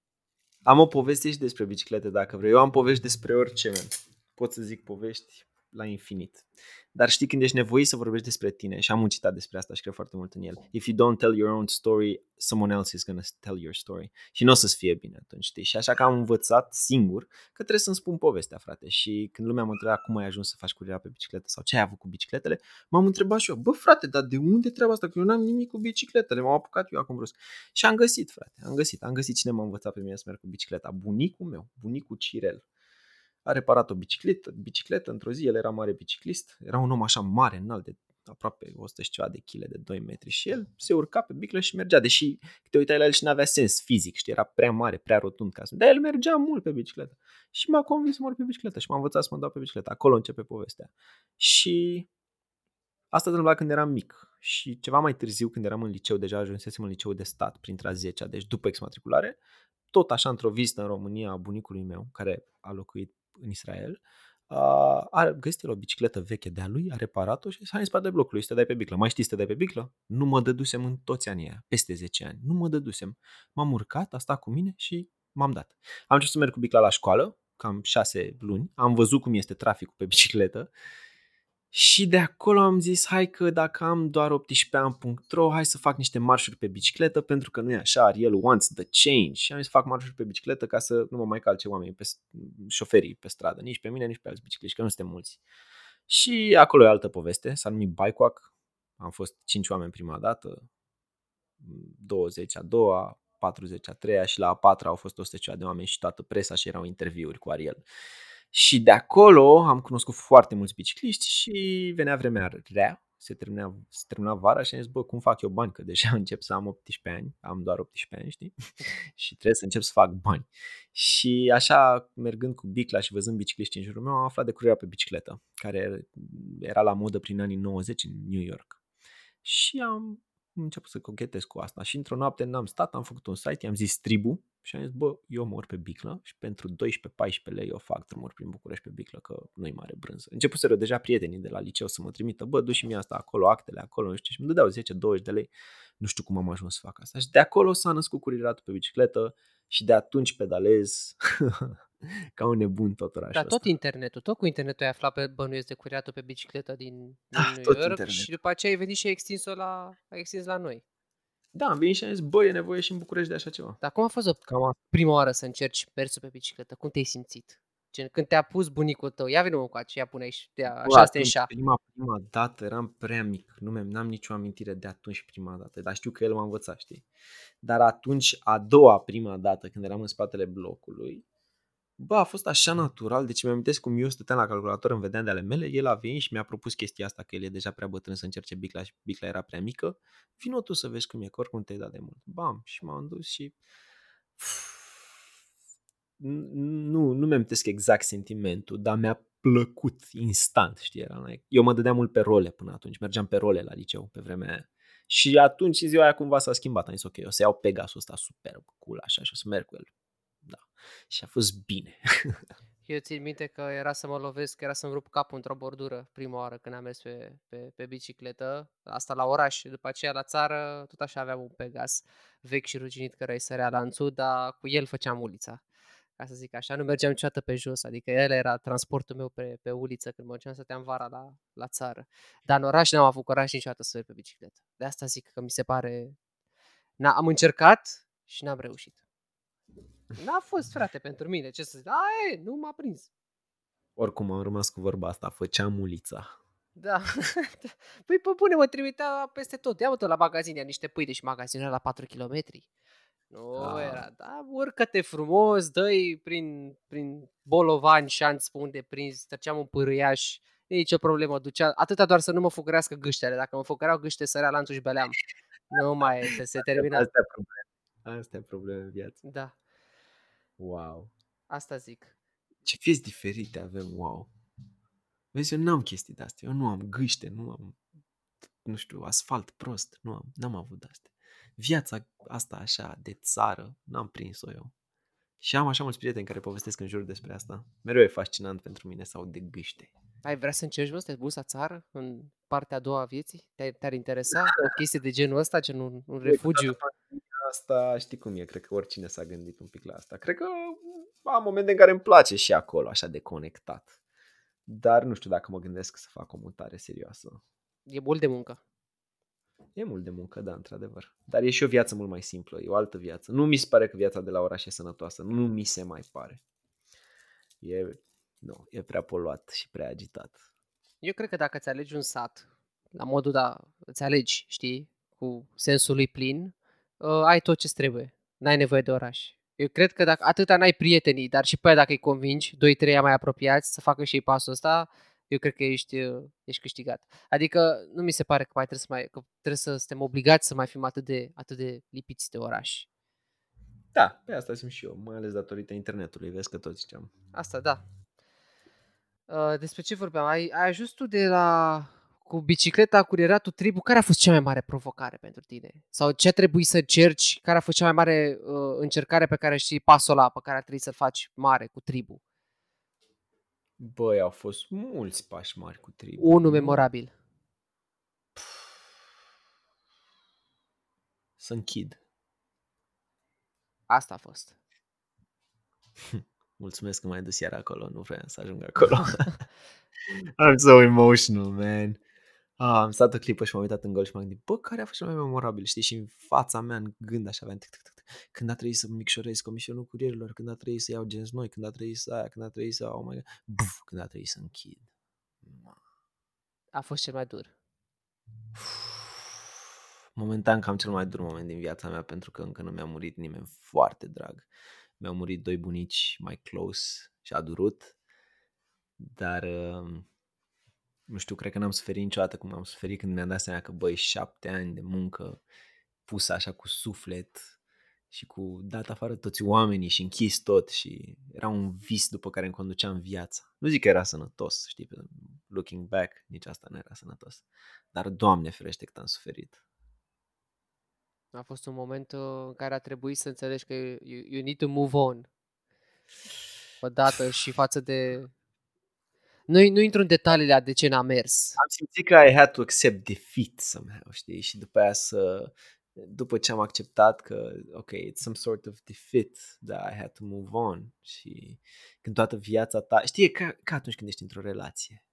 C: Am o poveste și despre biciclete dacă vrei. Eu am povești despre orice, man. Pot să zic povești la infinit. Dar știi când ești nevoit să vorbești despre tine și am un citat despre asta și cred foarte mult în el. If you don't tell your own story, someone else is gonna tell your story. Și nu o să-ți fie bine atunci, știi? Și așa că am învățat singur că trebuie să-mi spun povestea, frate. Și când lumea mă întreba cum ai ajuns să faci curiera pe bicicletă sau ce ai avut cu bicicletele, m-am întrebat și eu, bă frate, dar de unde treaba asta? Că eu n-am nimic cu bicicletele, m-am apucat eu acum brusc. Și am găsit, frate, am găsit, am găsit cine m-a învățat pe mine să merg cu bicicleta. Bunicul meu, bunicul Cirel a reparat o bicicletă, bicicletă într-o zi, el era mare biciclist, era un om așa mare, înalt, de aproape 100 și ceva de chile, de 2 metri și el se urca pe biclă și mergea, deși te uitai la el și nu avea sens fizic, știi, era prea mare, prea rotund ca să... Dar el mergea mult pe bicicletă și m-a convins să mă pe bicicletă și m-a învățat să mă dau pe bicicletă. Acolo începe povestea. Și asta se întâmpla când eram mic și ceva mai târziu, când eram în liceu, deja ajunsesem în liceu de stat, printre a 10 deci după exmatriculare, tot așa într-o vizită în România a bunicului meu, care a locuit în Israel, a găsit el o bicicletă veche de-a lui, a reparat-o și s-a în spatele blocului să te dai pe biclă. Mai știi să te dai pe biclă? Nu mă dădusem în toți anii aia, peste 10 ani. Nu mă dădusem. M-am urcat, a stat cu mine și m-am dat. Am început să merg cu bicla la școală, cam 6 luni. Am văzut cum este traficul pe bicicletă și de acolo am zis, hai că dacă am doar 18 ani.ro, hai să fac niște marșuri pe bicicletă, pentru că nu e așa, el wants the change. Și am zis, fac marșuri pe bicicletă ca să nu mă mai calce oamenii, pe, șoferii pe stradă, nici pe mine, nici pe alți bicicliști, că nu suntem mulți. Și acolo e altă poveste, s-a numit Bikewalk, am fost 5 oameni prima dată, 20 a doua, 40 a treia și la a patra au fost 100 de oameni și toată presa și erau interviuri cu Ariel. Și de acolo am cunoscut foarte mulți bicicliști și venea vremea rea, se termina, se termina vara și am zis, bă, cum fac eu bani? Că deja încep să am 18 ani, am doar 18 ani, știi? și trebuie să încep să fac bani. Și așa, mergând cu bicla și văzând bicicliști în jurul meu, am aflat de curierea pe bicicletă, care era la modă prin anii 90 în New York. Și am început să cochetez cu asta. Și într-o noapte n-am stat, am făcut un site, i-am zis Tribu și am zis, bă, eu mor pe biclă și pentru 12-14 lei eu fac drumuri prin București pe biclă, că nu-i mare brânză. Începuseră deja prietenii de la liceu să mă trimită, bă, du și mie asta acolo, actele acolo, nu știu, și îmi dădeau 10-20 de lei. Nu știu cum am ajuns să fac asta. Și de acolo s-a născut curiratul pe bicicletă și de atunci pedalez ca un nebun tot orașul
A: Dar tot
C: ăsta.
A: internetul, tot cu internetul ai aflat pe bănuiesc de curiatul pe bicicletă din, din
C: Da,
A: New
C: tot
A: York
C: internet.
A: și după aceea ai venit și ai extins-o la, ai extins la noi.
C: Da, am venit și am zis, bă, e nevoie și în București de așa ceva.
A: Dar cum a fost o
C: Cam asta.
A: prima oară să încerci mersul pe bicicletă? Cum te-ai simțit? Gen, când te-a pus bunicul tău, ia vină cu aceea, pune aici, te,
C: Bă,
A: așa te
C: atunci,
A: înșa.
C: prima, prima dată eram prea mic, nu mi am nicio amintire de atunci prima dată, dar știu că el m-a învățat, știi? Dar atunci, a doua prima dată, când eram în spatele blocului, bă, a fost așa natural, deci mi-am amintesc cum eu stăteam la calculator, îmi vedeam de ale mele, el a venit și mi-a propus chestia asta, că el e deja prea bătrân să încerce bicla și bicla era prea mică, vino tu să vezi cum e, că oricum te-ai dat de mult. Bam, și m-am dus și nu, nu mi-am exact sentimentul, dar mi-a plăcut instant, știi, era like, eu mă dădeam mult pe role până atunci, mergeam pe role la liceu pe vremea aia. Și atunci în ziua aia cumva s-a schimbat, am zis ok, o să iau Pegasul ăsta superb, cool, așa, și o să merg cu el. Da. Și a fost bine.
A: Eu țin minte că era să mă lovesc, era să-mi rup capul într-o bordură prima oară când am mers pe, pe, pe bicicletă. Asta la oraș, după aceea la țară, tot așa aveam un Pegas vechi și ruginit care îi sărea lanțul, dar cu el făceam ulița ca să zic așa, nu mergeam niciodată pe jos, adică el era transportul meu pe, pe uliță când mă duceam să stăteam vara la, la țară. Dar în oraș n-am avut curaj niciodată să merg pe bicicletă. De asta zic că mi se pare... N- am încercat și n-am reușit. N-a fost, frate, pentru mine. Ce să zic? Ai, nu m-a prins.
C: Oricum am rămas cu vorba asta, făceam ulița.
A: Da. păi pe bune, mă trimitea peste tot. Ia-mă tot la magazin, ia niște pâine și magazinul la 4 km. Nu
C: Ah.
A: era, da, urcă-te frumos, dă-i prin, prin bolovani, șanț pe unde prins, treceam un pârâiaș, nici o problemă, ducea, atâta doar să nu mă fugărească gâștele, dacă mă fugăreau gâște, sărea lanțul și beleam. Nu mai, se, se termina.
C: Asta e problema. Asta e problema în viață.
A: Da,
C: Wow.
A: asta zic.
C: Ce vieți diferite avem, wow. Vezi, eu n-am chestii de astea. Eu nu am gâște, nu am, nu știu, asfalt prost. Nu am, n-am avut de astea. Viața asta așa de țară, n-am prins-o eu. Și am așa mulți prieteni care povestesc în jur despre asta. Mereu e fascinant pentru mine sau de gâște.
A: Ai vrea să încerci, mă, să te duci la țară în partea a doua a vieții? Te-ar, te-ar interesa o chestie de genul ăsta, gen un, un refugiu?
C: Asta știi cum e, cred că oricine s-a gândit un pic la asta. Cred că am momente în care îmi place și acolo, așa de conectat. Dar nu știu dacă mă gândesc să fac o mutare serioasă.
A: E mult de muncă.
C: E mult de muncă, da, într-adevăr. Dar e și o viață mult mai simplă, e o altă viață. Nu mi se pare că viața de la oraș e sănătoasă, nu mi se mai pare. E, nu, e prea poluat și prea agitat.
A: Eu cred că dacă ți alegi un sat, la modul, da, îți alegi, știi, cu sensul lui plin, uh, ai tot ce trebuie. N-ai nevoie de oraș. Eu cred că dacă atâta n-ai prietenii, dar și pe aia dacă îi convingi, doi, trei mai apropiați să facă și ei pasul ăsta, eu cred că ești, uh, ești câștigat. Adică nu mi se pare că mai trebuie să mai, că trebuie să suntem obligați să mai fim atât de, atât de lipiți de oraș.
C: Da, pe asta simt și eu, mai ales datorită internetului, vezi că tot ziceam.
A: Asta, da. Uh, despre ce vorbeam? Ai, ai ajuns tu de la cu bicicleta, curieratul tribu, care a fost cea mai mare provocare pentru tine? Sau ce a trebuit să încerci? Care a fost cea mai mare uh, încercare pe care știi pasul ăla pe care a trebuit să-l faci mare cu tribu?
C: Băi, au fost mulți pași mari cu tribu.
A: Unul memorabil.
C: Să închid.
A: Asta a fost.
C: Mulțumesc că m-ai dus iar acolo, nu vreau să ajung acolo. I'm so emotional, man. Ah, am stat o clipă și m-am uitat în gol și m-am gândit, bă, care a fost cel mai memorabil, știi? Și în fața mea, în gând, așa aveam, tic, tic, tic, tic. când a trebuit să micșorez comisionul curierilor, când a trebuit să iau genți noi, când a trebuit să aia, când a trebuit să, oh my God, buf, când a trebuit să închid. Ma.
A: A fost cel mai dur.
C: Momentan cam cel mai dur moment din viața mea pentru că încă nu mi-a murit nimeni foarte drag. Mi-au murit doi bunici mai close și a durut, dar uh, nu știu, cred că n-am suferit niciodată cum am suferit când mi-am dat seama că, băi, șapte ani de muncă pusă așa cu suflet și cu dat afară toți oamenii și închis tot și era un vis după care îmi conduceam viața. Nu zic că era sănătos, știi, looking back, nici asta nu era sănătos. Dar, Doamne ferește cât am suferit.
A: A fost un moment uh, în care a trebuit să înțelegi că you, you need to move on. Odată și față de... Nu, nu intru în detaliile de ce n-a mers.
C: Am simțit că I had to accept defeat somehow, știi? Și după aia să... După ce am acceptat că, ok, it's some sort of defeat, that I had to move on. Și când toată viața ta... Știi, e ca, ca atunci când ești într-o relație.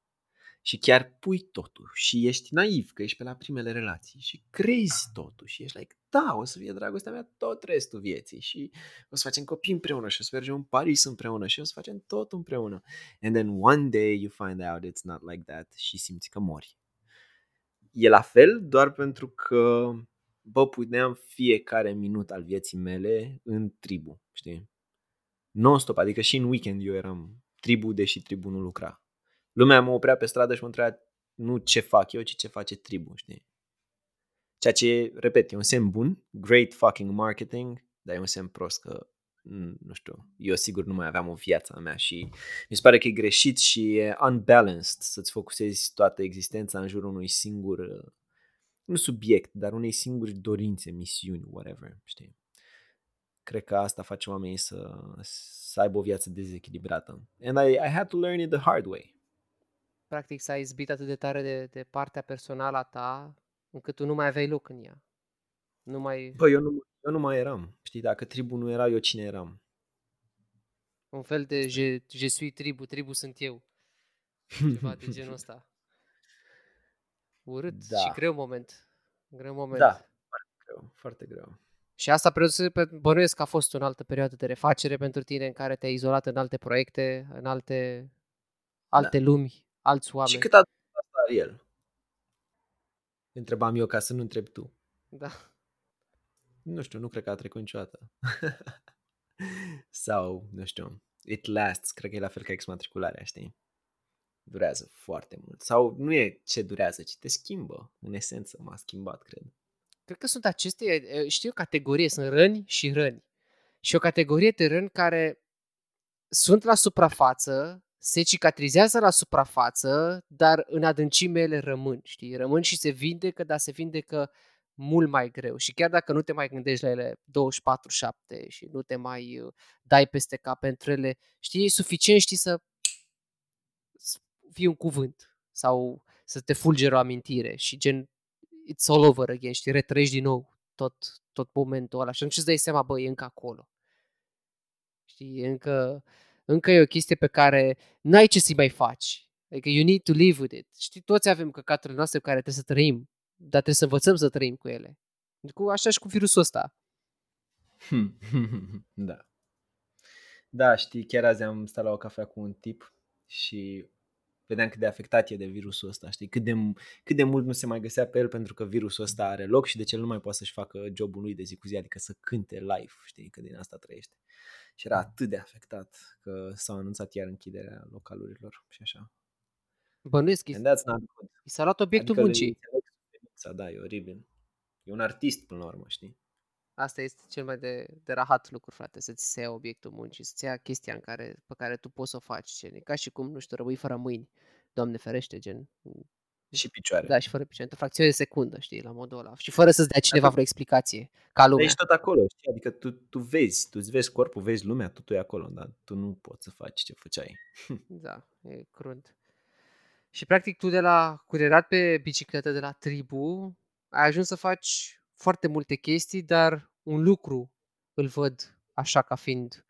C: Și chiar pui totul și ești naiv că ești pe la primele relații și crezi totul și ești like, da, o să fie dragostea mea tot restul vieții și o să facem copii împreună și o să mergem în Paris împreună și o să facem tot împreună. And then one day you find out it's not like that și simți că mori. E la fel doar pentru că, bă, puneam fiecare minut al vieții mele în tribu, știi? Non-stop, adică și în weekend eu eram tribu, deși tribu nu lucra. Lumea mă oprea pe stradă și mă întreba nu ce fac eu, ci ce face tribu, știi? Ceea ce, repet, e un semn bun, great fucking marketing, dar e un semn prost că, nu știu, eu sigur nu mai aveam o viață a mea și mi se pare că e greșit și e unbalanced să-ți focusezi toată existența în jurul unui singur, nu subiect, dar unei singuri dorințe, misiuni, whatever, știi? Cred că asta face oamenii să, să aibă o viață dezechilibrată. And I, I had to learn it the hard way.
A: Practic s-a izbit atât de tare de, de partea personală a ta, încât tu nu mai aveai loc în ea. Nu mai...
C: Bă, eu nu, eu nu mai eram. Știi, dacă tribu nu era, eu cine eram?
A: Un fel de je, je suis tribu, tribu sunt eu. Ceva de genul ăsta. Urât
C: Da.
A: și greu moment. Greu moment.
C: Da, foarte greu, foarte greu.
A: Și asta presupune- pe- bănuiesc că a fost o altă perioadă de refacere pentru tine în care te-ai izolat în alte proiecte, în alte, alte lumi, alți oameni.
C: Și cât a durat asta el? Întrebam eu ca să nu întrebi tu.
A: Da.
C: Nu știu, nu cred că a trecut niciodată. Sau, nu știu, it lasts, cred că e la fel ca exmatricularea, știi? Durează foarte mult. Sau nu e ce durează, ci te schimbă. În esență m-a schimbat, cred.
A: Cred că sunt aceste, e, știu o categorie, sunt răni și răni. Și o categorie de răni care sunt la suprafață, se cicatrizează la suprafață, dar în adâncime ele rămân, știi? Rămân și se vindecă, dar se vindecă mult mai greu. Și chiar dacă nu te mai gândești la ele 24-7 și nu te mai uh, dai peste cap pentru ele, știi, e suficient, știi, să să fii un cuvânt sau să te fulgere o amintire și gen it's all over again, știi, retrăiești din nou tot, tot momentul ăla și atunci îți dai seama, bă, e încă acolo. Știi, e încă, încă e o chestie pe care n-ai ce să-i mai faci. Adică you need to live with it. Știi, toți avem căcaturile noastre cu care trebuie să trăim, dar trebuie să învățăm să trăim cu ele. Cu, așa și cu virusul ăsta.
C: da. Da, știi, chiar azi am stat la o cafea cu un tip și vedeam cât de afectat e de virusul ăsta, știi, cât de, cât de mult nu se mai găsea pe el pentru că virusul ăsta are loc și de ce el nu mai poate să-și facă jobul lui de zi cu zi, adică să cânte live, știi, că din asta trăiește. Și era atât de afectat că s-a anunțat iar închiderea localurilor și așa.
A: Bănuiesc, i
C: And that's not good.
A: i s-a luat obiectul
C: adică le
A: muncii.
C: înțeleg suferința, Da, e oribil. E un artist până la urmă, știi?
A: Asta este cel mai de, de rahat lucru, frate, să-ți se ia obiectul muncii, să-ți ia chestia în care, pe care tu poți să o faci, gen, e ca și cum, nu știu, rămâi fără mâini, Doamne ferește, gen,
C: Și picioare.
A: da, și fără picioare, într-o fracțiune de secundă, știi, la modul ăla, și fără să-ți dea cineva vreo explicație, ca lumea.
C: Ești tot acolo, știi? Adică tu, tu vezi, tu îți vezi corpul, vezi lumea, totul e acolo, dar tu nu poți să faci ce făceai.
A: Da, e crunt. Și practic tu de la curierat pe bicicletă de la tribu ai ajuns să faci foarte multe chestii, dar un lucru îl văd așa ca fiind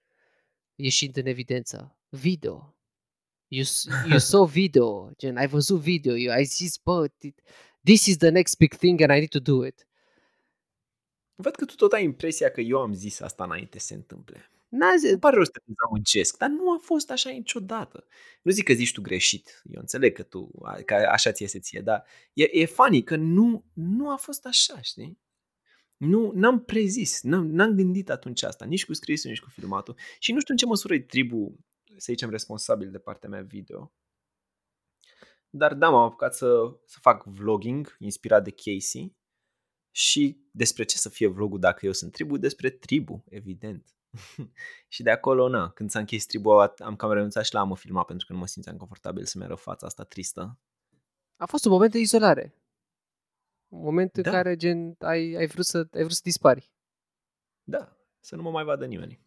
A: ieșind în evidență. Video. You, s- you saw video, gen, ai văzut video, you, ai zis, bă, ti- this is the next big thing and I need to do it.
C: Văd că tu tot ai impresia că eu am zis asta înainte să se întâmple.
A: N-a zis,
C: Îmi pare rău să te dezamăgesc, dar nu a fost așa niciodată. Nu zic că zici tu greșit, eu înțeleg că tu, că așa ți iese ție, dar e, e funny că nu, nu a fost așa, știi? Nu, n-am prezis, n-am, n-am gândit atunci asta, nici cu scrisul, nici cu filmatul. Și nu știu în ce măsură e tribu, să zicem, responsabil de partea mea video. Dar da, m-am apucat să, să fac vlogging inspirat de Casey și despre ce să fie vlogul dacă eu sunt tribu? Despre tribu, evident. și de acolo, na, când s-a închis tribu, am cam renunțat și la a mă filma pentru că nu mă simțeam confortabil să-mi arăt fața asta tristă.
A: a fost un moment de izolare. Un moment în
C: Da.
A: care, gen, ai, ai, vrut să, ai vrut să dispari.
C: Da, să nu mă mai vadă nimeni.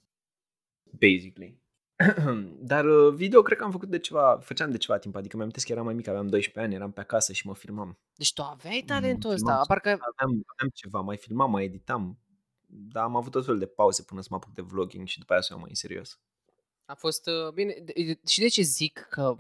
C: Basically. Dar uh, video cred că am făcut de ceva, făceam de ceva timp, adică mi-am că eram mai mic, aveam 12 ani, eram pe acasă și mă filmam.
A: Deci tu aveai talentul
C: Mm,
A: ăsta,
C: filmam.
A: parcă
C: Aveam, aveam ceva, mai filmam, mai editam, dar am avut tot felul de pauze până să mă apuc de vlogging și după aia să o iau mai în serios.
A: A fost, uh, bine, de- de- și de ce zic că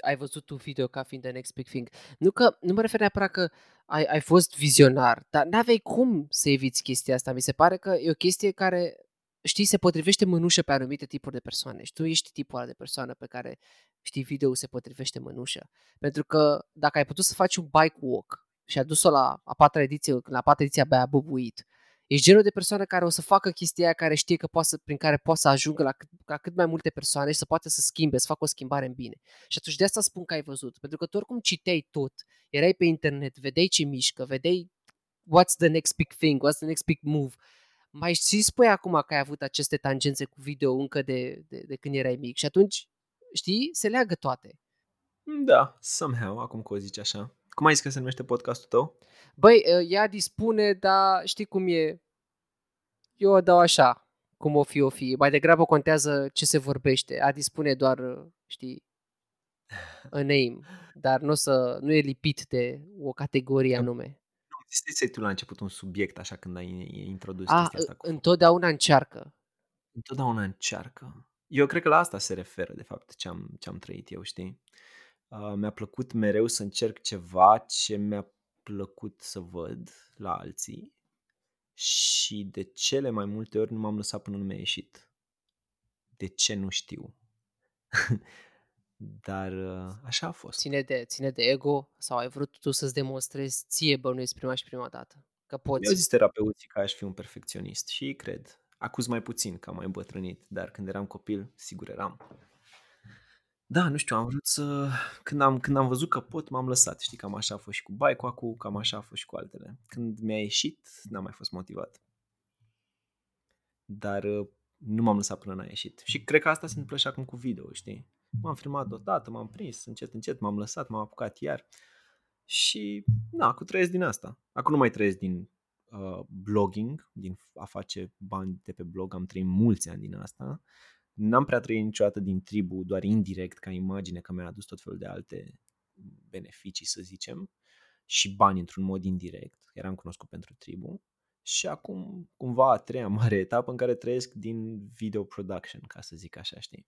A: ai văzut tu video ca fiind the next big thing. Nu că, nu mă refer neapărat că ai, ai fost vizionar, dar n-aveai cum să eviți chestia asta. Mi se pare că e o chestie care, știi, se potrivește mânușă pe anumite tipuri de persoane. Și tu ești tipul ăla de persoană pe care, știi, video se potrivește mânușă. Pentru că dacă ai putut să faci un bike walk și ai dus-o la a patra ediție, la a patra ediție abia a bubuit, Ești genul de persoană care o să facă chestia aia care știe că poate să, prin care poate să ajungă la cât, la cât mai multe persoane și să poate să schimbe, să facă o schimbare în bine. Și atunci de asta spun că ai văzut. Pentru că tu oricum citeai tot, erai pe internet, vedeai ce mișcă, vedeai what's the next big thing, what's the next big move. Mai și spui acum că ai avut aceste tangențe cu video încă de, de, de când erai mic și atunci, știi, se leagă toate.
C: Da, somehow, acum că o zici așa. Cum ai zis că se numește podcastul tău?
A: Băi, ea dispune, dar știi cum e? Eu o dau așa, cum o fi, o fi. Mai degrabă contează ce se vorbește. A dispune doar, știi, a name, dar nu, să, nu e lipit de o categorie anume.
C: Nu, ziceai tu la început un subiect așa când ai introdus
A: A,
C: chestia asta cu...
A: întotdeauna încearcă.
C: Întotdeauna încearcă. Eu cred că la asta se referă, de fapt, ce am, ce am trăit eu, știi? Uh, mi-a plăcut mereu să încerc ceva ce mi-a plăcut să văd la alții și de cele mai multe ori nu m-am lăsat până nu mi-a ieșit. De ce nu știu. Dar uh, așa a fost.
A: Ține de, ține de ego sau ai vrut tu să-ți demonstrezi ție bănuiesc prima și prima dată? Că poți.
C: Eu zis terapeuții că aș fi un perfecționist și cred. Acuz mai puțin că am mai îmbătrânit, dar când eram copil, sigur eram. Da, nu știu, am vrut să... Când am, când am văzut că pot, m-am lăsat. Știi, cam așa a fost și cu bike cu, cam așa a fost și cu altele. Când mi-a ieșit, n-am mai fost motivat. Dar uh, nu m-am lăsat până n-a ieșit. Și cred că asta se întâmplă și acum cu video, știi? M-am filmat odată, m-am prins, încet, încet, m-am lăsat, m-am apucat iar. Și, na, acum trăiesc din asta. Acum nu mai trăiesc din uh, blogging, din a face bani de pe blog, am trăit mulți ani din asta, N-am prea trăit niciodată din tribu, doar indirect, ca imagine, că mi-a adus tot felul de alte beneficii, să zicem, și bani într-un mod indirect. Eram cunoscut pentru tribu. Și acum, cumva, a treia mare etapă în care trăiesc din video production, ca să zic așa, știi?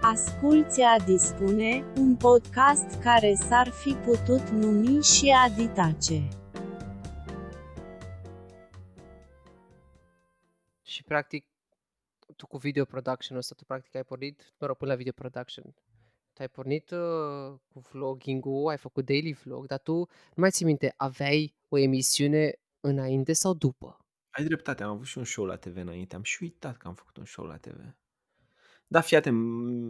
B: Asculți a dispune, un podcast care s-ar fi putut numi și Aditace.
A: Și practic tu cu video production ăsta, tu practic ai pornit, mă rog, până la video production, tu ai pornit uh, cu vlogging-ul, ai făcut daily vlog, dar tu, nu mai ții minte, aveai o emisiune înainte sau după?
C: Ai dreptate, am avut și un show la TV înainte, am și uitat că am făcut un show la TV. Da, fiate,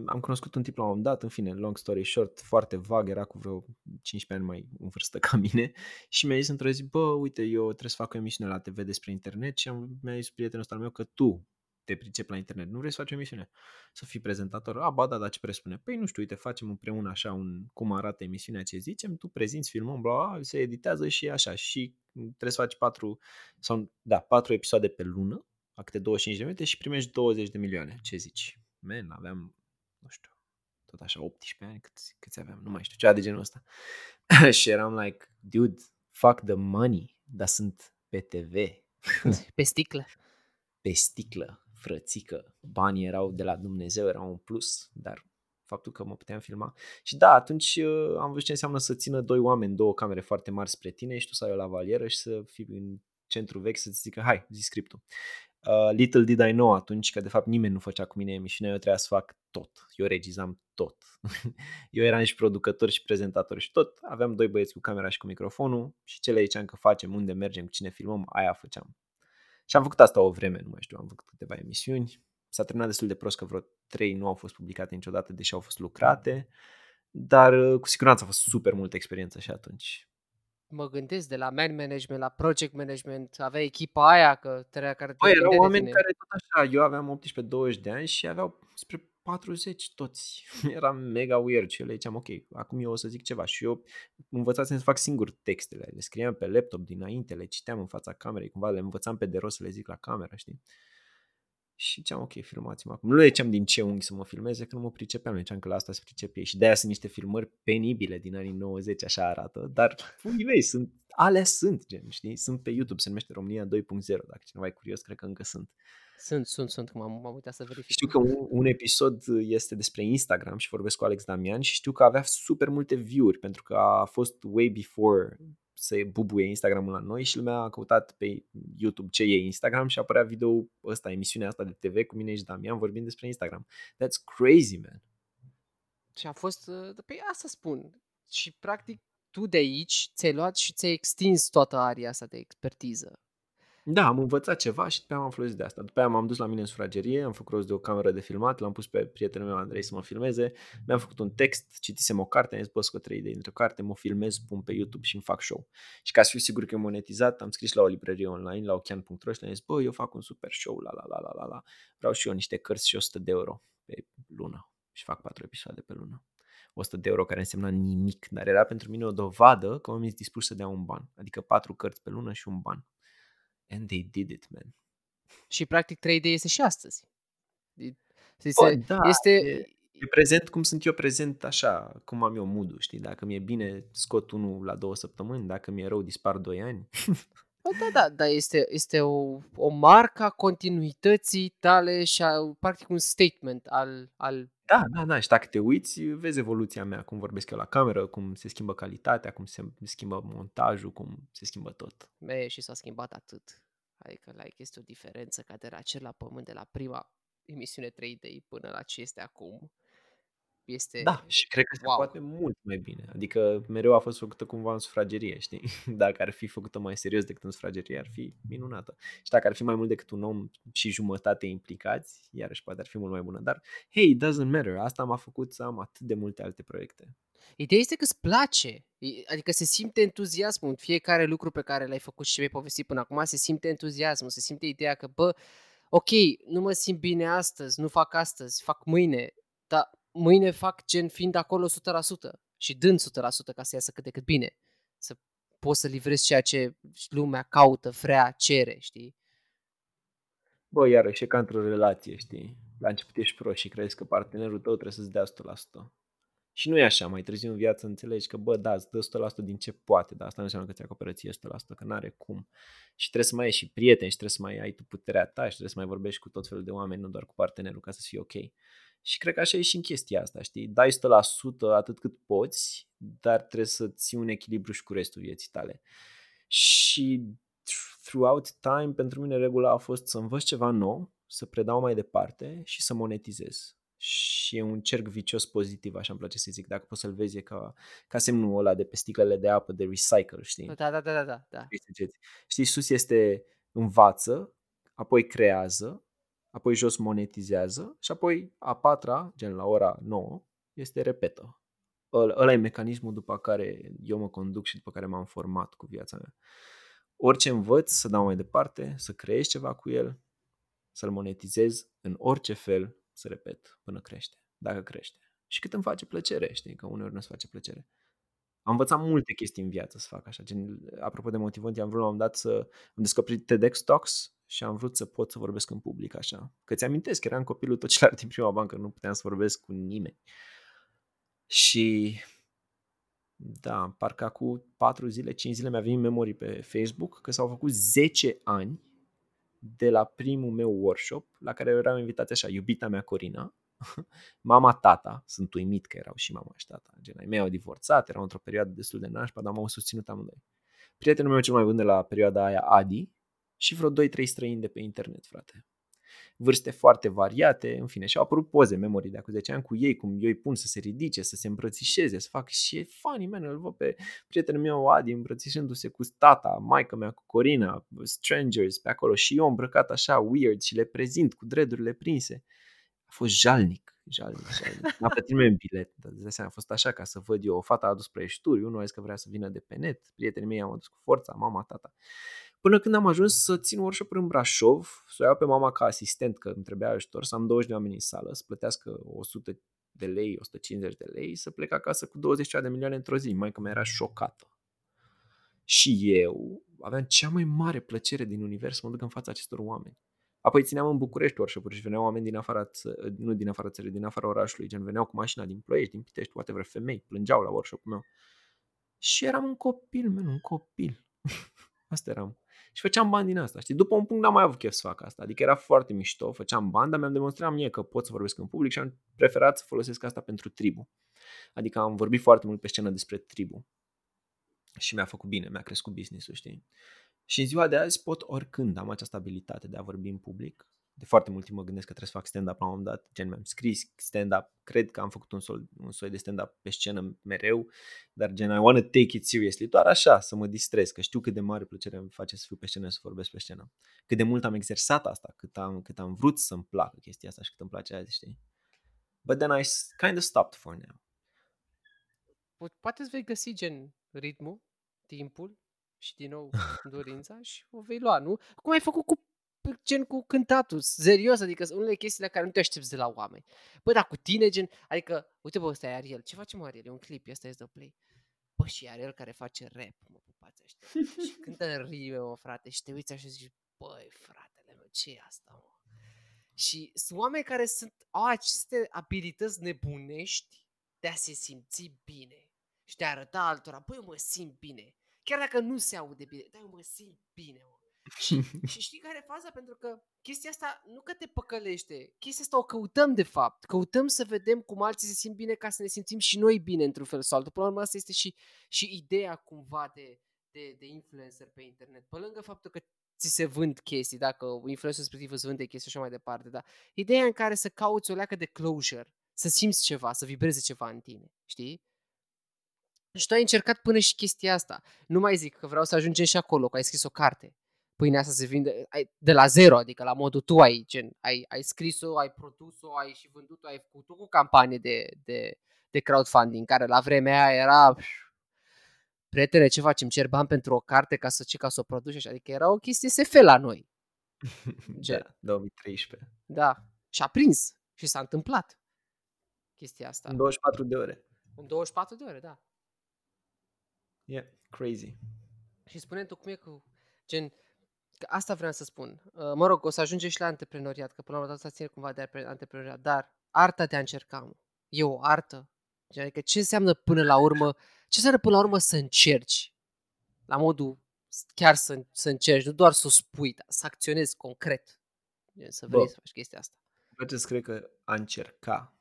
C: am cunoscut un tip la un moment dat, în fine, long story short, foarte vag, era cu vreo 15 ani mai în vârstă ca mine și mi-a zis într-o zi, bă, uite, eu trebuie să fac o emisiune la TV despre internet și am, mi-a zis prietenul ăsta al meu că tu te pricep la internet, nu vrei să faci o emisiune? Să fii prezentator? A, ba da, dar ce presupune? Păi nu știu, uite, facem împreună așa un, cum arată emisiunea ce zicem, tu prezinți, filmăm, bla, bla, se editează și așa. Și trebuie să faci patru, sau, da, patru episoade pe lună, a câte 25 de minute și primești 20 de milioane. Ce zici? Men, aveam, nu știu, tot așa 18 ani, câți, câți aveam, nu mai știu, ceva de genul ăsta. și eram like, dude, fuck the money, dar sunt pe TV.
A: pe sticlă.
C: Pe sticlă frățică, banii erau de la Dumnezeu, erau un plus, dar faptul că mă puteam filma. Și da, atunci uh, am văzut ce înseamnă să țină doi oameni, două camere foarte mari spre tine și tu să ai o lavalieră și să fii în centru vechi să-ți zică, hai, zi scriptul. Uh, little did I know atunci că de fapt nimeni nu făcea cu mine emisiunea, eu trebuia să fac tot. Eu regizam tot. eu eram și producător și prezentator și tot. Aveam doi băieți cu camera și cu microfonul și ce le ziceam că facem, unde mergem, cine filmăm, aia făceam. Și am făcut asta o vreme, nu mai știu, am făcut câteva emisiuni. S-a terminat destul de prost că vreo trei nu au fost publicate niciodată, deși au fost lucrate, dar uh, cu siguranță a fost super multă experiență și atunci.
A: Mă gândesc de la man management la project management, avea echipa aia că treia care
C: Băi, erau oameni tine. care tot așa, eu aveam 18-20 de ani și aveau spre 40 toți. Era mega weird și eu le ziceam, ok, acum eu o să zic ceva. Și eu învățasem să fac singur textele. Le scriam pe laptop dinainte, le citeam în fața camerei, cumva le învățam pe de rost să le zic la cameră, știi? Și ziceam, ok, filmați-mă acum. Nu le ziceam din ce unghi să mă filmeze, că nu mă pricepeam. Le ziceam că la asta se pricepe Și de-aia sunt niște filmări penibile din anii 90, așa arată. Dar, pui mei, sunt alea sunt, gen, știi? Sunt pe YouTube, se numește România 2.0, dacă cineva e curios, cred că încă sunt.
A: Sunt, sunt, sunt, m-am, m-am uitat să verific.
C: Știu că un, un episod este despre Instagram și vorbesc cu Alex Damian și știu că avea super multe view-uri pentru că a fost way before să bubuie Instagramul la noi și lumea a căutat pe YouTube ce e Instagram și apărea video ăsta, emisiunea asta de TV cu mine și Damian vorbind despre Instagram. That's crazy, man.
A: Și a fost, uh, pe asta spun. Și practic tu de aici ți-ai luat și ți-ai extins toată aria asta de expertiză.
C: Da, am învățat ceva și după aia m-am folosit de asta. După aia m-am dus la mine în sufragerie, am făcut rost de o cameră de filmat, l-am pus pe prietenul meu Andrei să mă filmeze, mi-am făcut un text, citisem o carte, am zis, bă, scot trei idei într-o carte, mă filmez, pun pe YouTube și îmi fac show. Și ca să fiu sigur că e monetizat, am scris la o librărie online, la ochian.ro și le-am zis, bă, eu fac un super show, la la la la la la, vreau și eu niște cărți și 100 de euro pe lună și fac patru episoade pe lună. 100 de euro care însemna nimic, dar era pentru mine o dovadă că oamenii sunt dispuși să dea un ban, adică patru cărți pe lună și un ban. And they did it, man.
A: Și practic 3D este și astăzi.
C: Bă, da, este... E, e prezent cum sunt eu prezent așa, cum am eu mood știi? Dacă mi-e bine, scot unul la două săptămâni, dacă mi-e rău, dispar doi ani.
A: Bă, da, da, da, este, este o, o marcă a continuității tale și a, practic un statement al, al
C: da, da, da. Și dacă te uiți, vezi evoluția mea, cum vorbesc eu la cameră, cum se schimbă calitatea, cum se schimbă montajul, cum se schimbă tot.
A: Me, și s-a schimbat atât. Adică like, este o diferență ca de la cel la pământ, de la prima emisiune 3D până la ce este acum este...
C: Da, și cred că wow. se poate mult mai bine. Adică mereu a fost făcută cumva în sufragerie, știi? Dacă ar fi făcută mai serios decât în sufragerie, ar fi minunată. Și dacă ar fi mai mult decât un om și jumătate implicați, iarăși poate ar fi mult mai bună. Dar, hey, it doesn't matter. Asta m-a făcut să am atât de multe alte proiecte.
A: Ideea este că îți place, adică se simte entuziasmul în fiecare lucru pe care l-ai făcut și ce mi-ai povestit până acum, se simte entuziasmul, se simte ideea că, bă, ok, nu mă simt bine astăzi, nu fac astăzi, fac mâine, dar mâine fac gen fiind acolo 100% și dând 100% ca să iasă cât de cât bine. Să poți să livrezi ceea ce lumea caută, vrea, cere, știi?
C: Bă, iarăși e ca într-o relație, știi? La început ești pro și crezi că partenerul tău trebuie să-ți dea 100%. Și nu e așa, mai târziu în viață înțelegi că, bă, da, îți dă 100% din ce poate, dar asta nu înseamnă că ți acoperă ție 100%, că n-are cum. Și trebuie să mai ai și prieteni și trebuie să mai ai tu puterea ta și trebuie să mai vorbești cu tot felul de oameni, nu doar cu partenerul, ca să fie ok. Și cred că așa e și în chestia asta, știi? Dai 100% atât cât poți, dar trebuie să ții un echilibru și cu restul vieții tale. Și throughout time, pentru mine regula a fost să învăț ceva nou, să predau mai departe și să monetizez. Și e un cerc vicios pozitiv, așa îmi place să zic. Dacă poți să-l vezi, e ca, ca semnul ăla de pe sticlele de apă, de recycle, știi? Da,
A: da, da, da. da. da.
C: Știi, sus este învață, apoi creează, apoi jos monetizează și apoi a patra, gen la ora 9, este repetă. Ăla e mecanismul după care eu mă conduc și după care m-am format cu viața mea. Orice învăț să dau mai departe, să creez ceva cu el, să-l monetizez în orice fel, să repet, până crește, dacă crește. Și cât îmi face plăcere, știi, că uneori nu-ți face plăcere. Am învățat multe chestii în viață să fac așa. Gen, apropo de motivant, am vrut la un moment dat să am descoperit TEDx Talks și am vrut să pot să vorbesc în public așa. Că ți-amintesc, eram copilul tocilar din prima bancă, nu puteam să vorbesc cu nimeni. Și da, parcă acum 4 zile, 5 zile mi-a venit memorii pe Facebook că s-au făcut 10 ani de la primul meu workshop la care eram invitat așa, iubita mea Corina, mama, tata, sunt uimit că erau și mama și tata. Gen, ai mei au divorțat, erau într-o perioadă destul de nașpa, dar m-au susținut amândoi. Prietenul meu cel mai bun de la perioada aia, Adi, și vreo 2-3 străini de pe internet, frate. Vârste foarte variate, în fine, și au apărut poze, memorii de acum 10 ani cu ei, cum eu îi pun să se ridice, să se îmbrățișeze, să fac și e funny, man, îl văd pe prietenul meu Adi îmbrățișându-se cu tata, maica mea cu Corina, strangers pe acolo și eu îmbrăcat așa weird și le prezint cu dredurile prinse. A fost jalnic, jalnic, jalnic. M-a plătit un bilet, dar de seama, a fost așa ca să văd eu. O fată a adus prăjeșturi, unul a zis că vrea să vină de pe net, prietenii mei am adus cu forța, mama, tata. Până când am ajuns să țin workshop în Brașov, să o iau pe mama ca asistent, că îmi trebuia ajutor, să am 20 de oameni în sală, să plătească 100 de lei, 150 de lei, să plec acasă cu 20 de milioane într-o zi. Mai că mi era șocată. Și eu aveam cea mai mare plăcere din univers să mă duc în fața acestor oameni. Apoi țineam în București workshop și veneau oameni din afara, nu din afara țării, din afara orașului, gen veneau cu mașina din Ploiești, din Pitești, poate vreo femei, plângeau la workshop meu. Și eram un copil, man, un copil. asta eram. Și făceam bani din asta, știi? După un punct n-am mai avut chef să fac asta. Adică era foarte mișto, făceam bani, dar mi-am demonstrat mie că pot să vorbesc în public și am preferat să folosesc asta pentru tribu. Adică am vorbit foarte mult pe scenă despre tribu. Și mi-a făcut bine, mi-a crescut business-ul, știi? Și în ziua de azi pot oricând am această abilitate de a vorbi în public. De foarte mult timp mă gândesc că trebuie să fac stand-up la un moment dat, gen mi-am scris stand-up, cred că am făcut un, sol, un soi de stand-up pe scenă mereu, dar gen I wanna take it seriously, doar așa, să mă distrez, că știu cât de mare plăcere îmi face să fiu pe scenă, să vorbesc pe scenă. Cât de mult am exersat asta, cât am, cât am vrut să-mi placă chestia asta și cât îmi place azi, știi? But then I kind of stopped for now.
A: Poate îți vei găsi gen ritmul, timpul și din nou dorința și o vei lua, nu? Cum ai făcut cu gen cu cântatul, serios, adică sunt unele chestii la care nu te aștepți de la oameni. Bă, dar cu tine, gen, adică, uite bă, ăsta e Ariel, ce face mă Ariel? E un clip, ăsta este de play. Bă, și Ariel care face rap, mă, pupați ăștia. și cântă în rime, mă, frate, și te uiți așa și zici, băi, fratele meu, ce e asta, mă? Și sunt oameni care sunt, au aceste abilități nebunești de a se simți bine și de a arăta altora, băi, eu mă simt bine. Chiar dacă nu se aude bine, dar eu mă simt bine, mă. Și, și știi care e faza? Pentru că chestia asta nu că te păcălește, chestia asta o căutăm de fapt. Căutăm să vedem cum alții se simt bine ca să ne simțim și noi bine într-un fel sau altul. Până la urmă asta este și, și ideea cumva de, de, de influencer pe internet. Pe lângă faptul că ți se vând chestii, dacă influencer respectiv îți vânde chestii și așa mai departe, dar ideea în care să cauți o leacă de closure, să simți ceva, să vibreze ceva în tine, știi? Și tu ai încercat până și chestia asta. Nu mai zic că vreau să ajungem și acolo, că ai scris o carte pâinea asta se vinde ai, de la zero, adică la modul tu ai, gen, ai, ai scris-o, ai produs-o, ai și vândut-o, ai făcut o campanie de, de, de crowdfunding, care la vremea aia era prietene, ce facem, cer bani pentru o carte ca să ce ca să o produci așa, adică era o chestie SF la noi.
C: Gen. Da, 2013.
A: Da, și a prins și s-a întâmplat chestia asta.
C: În 24 de ore.
A: În 24 de ore, da.
C: Yeah, crazy.
A: Și spune tu cum e cu, gen, Că asta vreau să spun. Uh, mă rog, o să ajungem și la antreprenoriat, că până la urmă să ține cumva de antreprenoriat, dar arta de a încerca, mă. E o artă. Adică ce înseamnă până la urmă, ce înseamnă până la urmă să încerci? La modul chiar să, să încerci, nu doar să o spui, dar să acționezi concret. Să vrei Bă, să faci chestia asta.
C: Vreau să cred că a încerca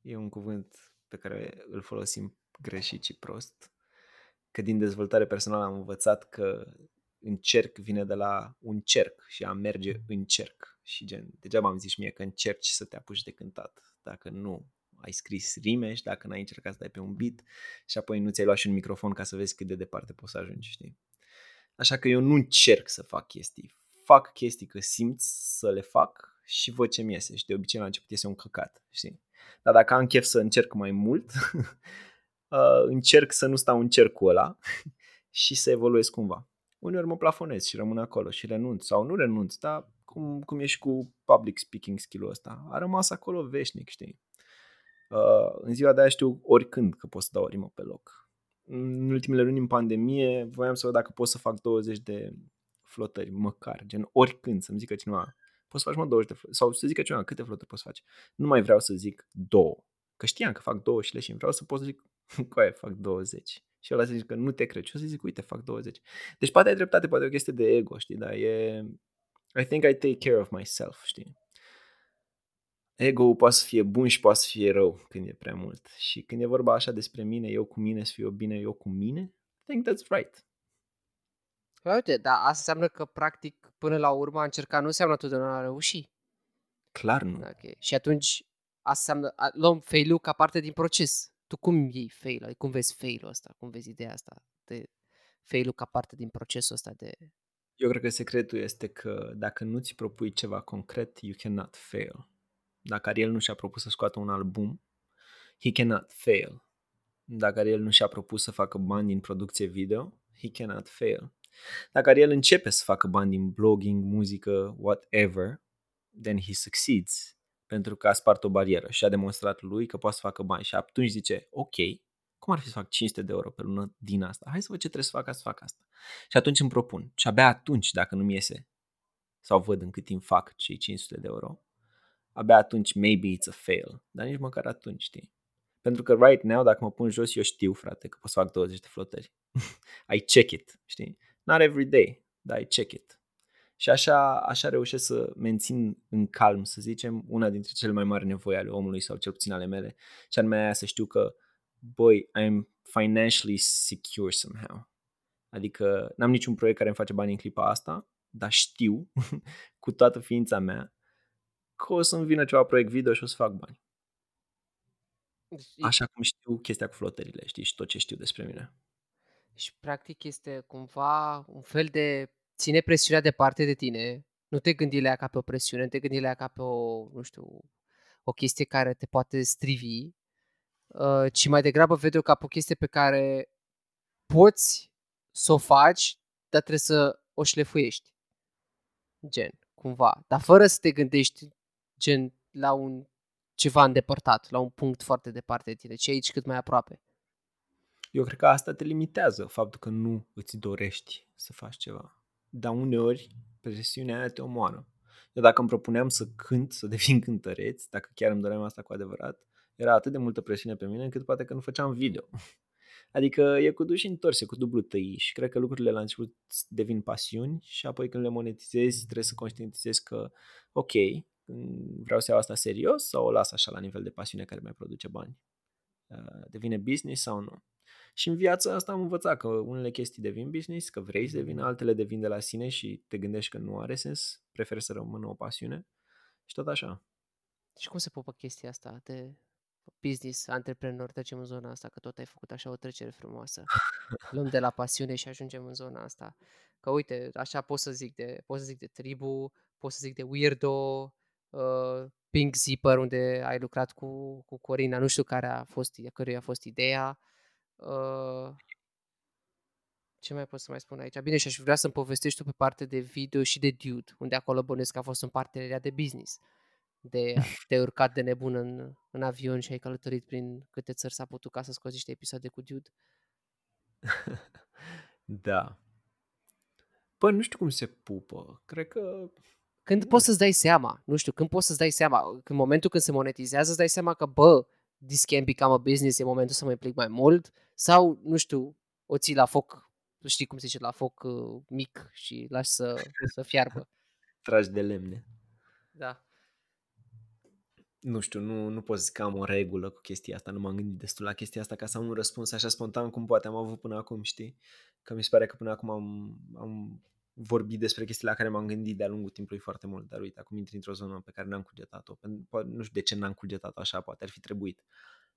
C: e un cuvânt pe care îl folosim greșit și prost. Că din dezvoltare personală am învățat că încerc vine de la un cerc și a merge în cerc. Și gen, degeaba am zis mie că încerci să te apuci de cântat. Dacă nu ai scris rime și dacă n-ai încercat să dai pe un beat și apoi nu ți-ai luat și un microfon ca să vezi cât de departe poți să ajungi, știi? Așa că eu nu încerc să fac chestii. Fac chestii că simt să le fac și văd ce mi iese. Și de obicei la început iese un căcat, știi? Dar dacă am chef să încerc mai mult, uh, încerc să nu stau în cercul ăla și să evoluez cumva uneori mă plafonez și rămân acolo și renunț sau nu renunț, dar cum, cum e și cu public speaking skill-ul ăsta, a rămas acolo veșnic, știi? Uh, în ziua de aia știu oricând că pot să dau o rimă pe loc. În ultimele luni în pandemie voiam să văd dacă pot să fac 20 de flotări, măcar, gen oricând, să-mi zică cineva, poți să faci mă 20 de flotări, sau să zică cineva câte flotări poți să faci. Nu mai vreau să zic două, că știam că fac două și le și vreau să pot să zic, coaie, fac 20 și ăla să zic că nu te cred. Și o să zic, uite, fac 20. Deci poate ai dreptate, poate e o chestie de ego, știi, dar e... I think I take care of myself, știi? ego poate să fie bun și poate să fie rău când e prea mult. Și când e vorba așa despre mine, eu cu mine, să fiu bine eu cu mine, I think that's right.
A: Păi uite, dar asta înseamnă că practic până la urmă a încerca nu înseamnă totdeauna a reuși.
C: Clar nu.
A: Okay. Și atunci asta înseamnă, luăm fail ca parte din proces tu cum iei fail? Adică cum vezi failul ăsta? Cum vezi ideea asta de failul ca parte din procesul ăsta de...
C: Eu cred că secretul este că dacă nu ți propui ceva concret, you cannot fail. Dacă Ariel nu și-a propus să scoată un album, he cannot fail. Dacă Ariel nu și-a propus să facă bani din producție video, he cannot fail. Dacă Ariel începe să facă bani din blogging, muzică, whatever, then he succeeds pentru că a spart o barieră și a demonstrat lui că poate să facă bani și atunci zice, ok, cum ar fi să fac 500 de euro pe lună din asta? Hai să văd ce trebuie să fac ca să fac asta. Și atunci îmi propun. Și abia atunci, dacă nu-mi iese, sau văd în cât timp fac cei 500 de euro, abia atunci maybe it's a fail. Dar nici măcar atunci, știi? Pentru că right now, dacă mă pun jos, eu știu, frate, că pot să fac 20 de flotări. I check it, știi? Not every day, dar I check it. Și așa, așa reușesc să mențin în calm, să zicem, una dintre cele mai mari nevoi ale omului sau cel puțin ale mele, și anume aia să știu că, boy, I'm financially secure somehow. Adică n-am niciun proiect care îmi face bani în clipa asta, dar știu cu toată ființa mea că o să-mi vină ceva proiect video și o să fac bani. Așa cum știu chestia cu flotările, știi, și tot ce știu despre mine.
A: Și practic este cumva un fel de ține presiunea departe de tine, nu te gândi la ea ca pe o presiune, nu te gândi la ea ca pe o, nu știu, o chestie care te poate strivi, uh, ci mai degrabă vede-o ca pe o chestie pe care poți să o faci, dar trebuie să o șlefuiești. Gen, cumva. Dar fără să te gândești gen la un ceva îndepărtat, la un punct foarte departe de tine, ci aici cât mai aproape.
C: Eu cred că asta te limitează, faptul că nu îți dorești să faci ceva. Dar uneori presiunea aia te omoară. Eu dacă îmi propuneam să cânt, să devin cântăreț, dacă chiar îmi doream asta cu adevărat, era atât de multă presiune pe mine încât poate că nu făceam video. Adică e cu duși întorse, cu dublu tăi și cred că lucrurile la început devin pasiuni și apoi când le monetizezi trebuie să conștientizezi că ok, vreau să iau asta serios sau o las așa la nivel de pasiune care mai produce bani. Uh, devine business sau nu? Și în viața asta am învățat că unele chestii devin business, că vrei să devină, altele devin de la sine și te gândești că nu are sens, preferi să rămână o pasiune și tot așa.
A: Și cum se pupă chestia asta de business, antreprenor, trecem în zona asta, că tot ai făcut așa o trecere frumoasă. Luăm de la pasiune și ajungem în zona asta. Că uite, așa pot să zic de, pot să zic de tribu, pot să zic de weirdo, uh, Pink Zipper, unde ai lucrat cu, cu Corina, nu știu care a fost, căruia a fost ideea. Uh, ce mai pot să mai spun aici? Bine, și aș vrea să-mi povestești tu pe parte de video și de Dude, unde acolo bănesc că a fost un parteneriat de business. De te urcat de nebun în, în avion și ai călătorit prin câte țări s-a putut ca să scoți niște episoade cu Dude.
C: da. Păi nu știu cum se pupă. Cred că
A: când poți să-ți dai seama, nu știu, când poți să-ți dai seama, în momentul când se monetizează, îți dai seama că, bă, this can become a business, e momentul să mă implic mai mult, sau, nu știu, o ții la foc, știi cum se zice, la foc uh, mic și lași să, să fiarbă.
C: Tragi de lemne.
A: Da.
C: Nu știu, nu, nu pot zic că am o regulă cu chestia asta, nu m-am gândit destul la chestia asta ca să am un răspuns așa spontan cum poate am avut până acum, știi? Că mi se pare că până acum am, am vorbi despre chestiile la care m-am gândit de-a lungul timpului foarte mult, dar uite, acum intri într-o zonă pe care n-am cugetat-o. Nu știu de ce n-am cugetat-o așa, poate ar fi trebuit.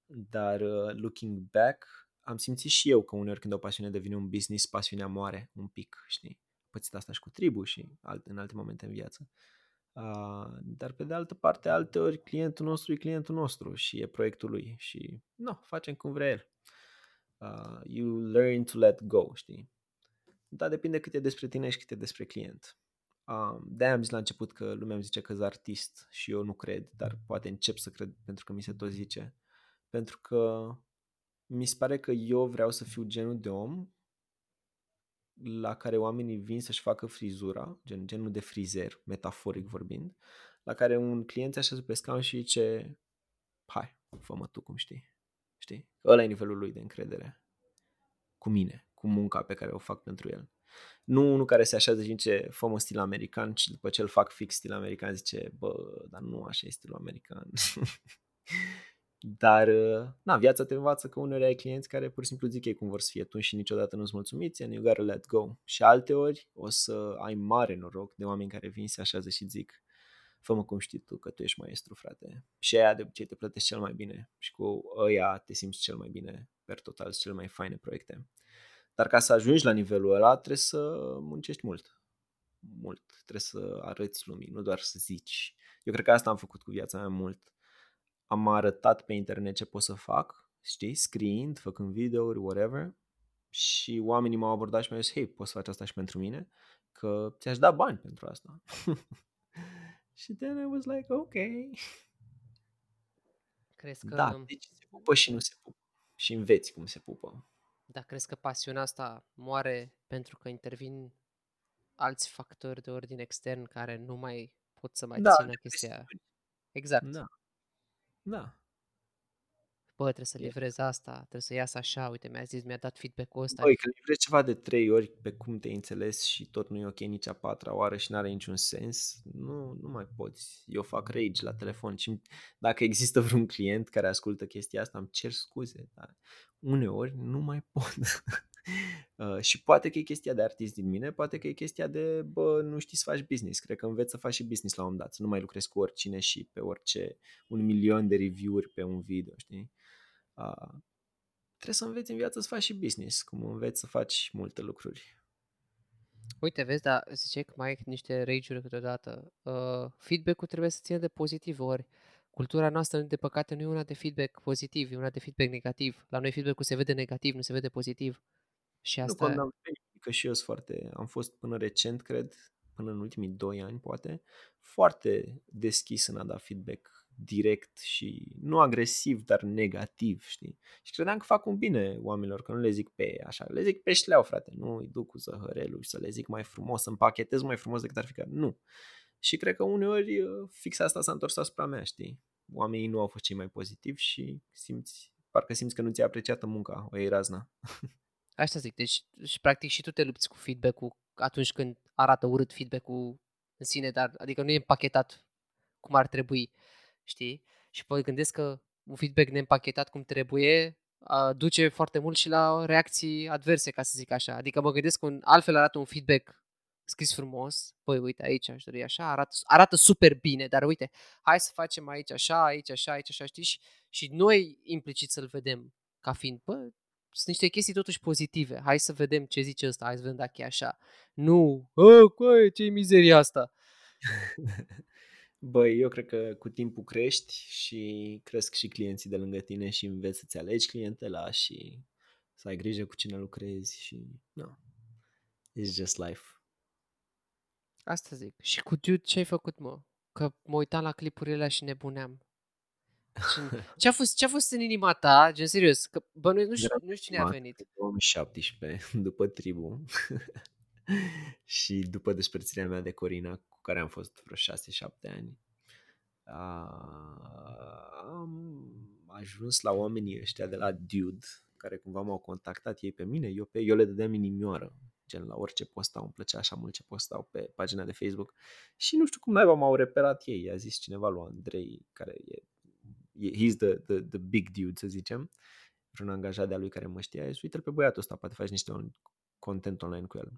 C: Dar uh, looking back, am simțit și eu că uneori când o pasiune devine un business, pasiunea moare un pic, știi? Pățit asta și cu tribu și alte, în alte momente în viață. Uh, dar pe de altă parte, alte ori clientul nostru e clientul nostru și e proiectul lui și nu, no, facem cum vrea el. Uh, you learn to let go, știi? Dar depinde cât e despre tine și cât e despre client. Um, de-aia am zis la început că lumea îmi zice că sunt artist și eu nu cred, dar poate încep să cred pentru că mi se tot zice. Pentru că mi se pare că eu vreau să fiu genul de om la care oamenii vin să-și facă frizura, gen, genul de frizer, metaforic vorbind, la care un client se așează pe scaun și zice hai, fă-mă tu cum știi. Știi? Ăla e nivelul lui de încredere cu mine cu munca pe care o fac pentru el. Nu unul care se așează și zice, fă un stil american și după ce îl fac fix stil american zice, bă, dar nu așa e stilul american. dar, na, viața te învață că uneori ai clienți care pur și simplu zic ei cum vor să fie tu și niciodată nu-ți mulțumiți and you gotta let go. Și alte ori o să ai mare noroc de oameni care vin, se așează și zic, fă-mă cum știi tu că tu ești maestru, frate. Și aia de obicei te plătești cel mai bine și cu ăia te simți cel mai bine, per total, cele mai faine proiecte. Dar ca să ajungi la nivelul ăla, trebuie să muncești mult. Mult. Trebuie să arăți lumii, nu doar să zici. Eu cred că asta am făcut cu viața mea mult. Am arătat pe internet ce pot să fac, știi, scriind, făcând videouri, whatever. Și oamenii m-au abordat și mi-au zis, hei, poți să faci asta și pentru mine? Că ți-aș da bani pentru asta. și then I was like, ok.
A: Crezi că...
C: Da, deci se pupă și nu se pupă. Și înveți cum se pupă.
A: Dar crezi că pasiunea asta moare pentru că intervin alți factori de ordin extern care nu mai pot să mai
C: da,
A: țină chestia Exact.
C: Da. Da.
A: Bă, trebuie să livrez asta, trebuie să iasă așa, uite, mi-a zis, mi-a dat feedback-ul ăsta.
C: Băi, când livrezi ceva de trei ori pe cum te-ai înțeles și tot nu e ok nici a patra oară și n-are niciun sens, nu, nu mai poți. Eu fac rage la telefon și dacă există vreun client care ascultă chestia asta, îmi cer scuze, dar uneori nu mai pot. Uh, și poate că e chestia de artist din mine, poate că e chestia de, bă, nu știi să faci business. Cred că înveți să faci și business la un dat, să nu mai lucrezi cu oricine și pe orice, un milion de review-uri pe un video, știi? Uh, trebuie să înveți în viață să faci și business, cum înveți să faci multe lucruri.
A: Uite, vezi, dar zice că mai ai niște rage-uri câteodată. Uh, feedback-ul trebuie să țină de pozitiv, ori cultura noastră, de păcate, nu e una de feedback pozitiv, e una de feedback negativ. La noi feedback-ul se vede negativ, nu se vede pozitiv. Și
C: Nu
A: asta,
C: condamn pe nimeni, că și eu sunt foarte, am fost până recent, cred, până în ultimii doi ani, poate, foarte deschis în a da feedback direct și nu agresiv, dar negativ, știi? Și credeam că fac un bine oamenilor, că nu le zic pe așa, le zic pe șleau, frate, nu îi duc cu zăhărelul și să le zic mai frumos, să împachetez mai frumos decât ar fi că nu. Și cred că uneori uh, fix asta s-a întors asupra mea, știi? Oamenii nu au fost cei mai pozitivi și simți, parcă simți că nu ți-a apreciată munca, o iei razna.
A: Asta zic, deci și practic și tu te lupți cu feedback-ul atunci când arată urât feedback-ul în sine, dar adică nu e împachetat cum ar trebui, știi? Și păi gândesc că un feedback neîmpachetat cum trebuie a, duce foarte mult și la reacții adverse, ca să zic așa. Adică mă gândesc că un, altfel arată un feedback scris frumos, păi uite aici aș dori așa, arată, arată super bine, dar uite, hai să facem aici așa, aici așa, aici așa, știi? Și, și noi implicit să-l vedem ca fiind, bă, sunt niște chestii totuși pozitive. Hai să vedem ce zice ăsta, hai să vedem dacă e așa. Nu, ă, coi, ce mizeria asta.
C: Băi, eu cred că cu timpul crești și cresc și clienții de lângă tine și înveți să-ți alegi clientela și să ai grijă cu cine lucrezi și no. It's just life.
A: Asta zic. Și cu Dude ce ai făcut, mă? Că mă uitam la clipurile alea și nebuneam. Și Ce a fost, ce a fost în inima ta, gen serios, că bă, nu, nu, știu,
C: Era
A: nu știu cine a
C: prima,
A: venit.
C: în 2017, după tribu și după despărțirea mea de Corina, cu care am fost vreo 6-7 ani, a- am ajuns la oamenii ăștia de la Dude, care cumva m-au contactat ei pe mine, eu, pe, eu le dădeam inimioară, gen la orice postau, îmi plăcea așa mult ce postau pe pagina de Facebook. Și nu știu cum naiba m-au reperat ei, a zis cineva lui Andrei, care e, e he's the, the, the big dude, să zicem, vreun angajat de-a lui care mă știa, a zis, uite-l pe băiatul ăsta, poate faci niște on- content online cu el.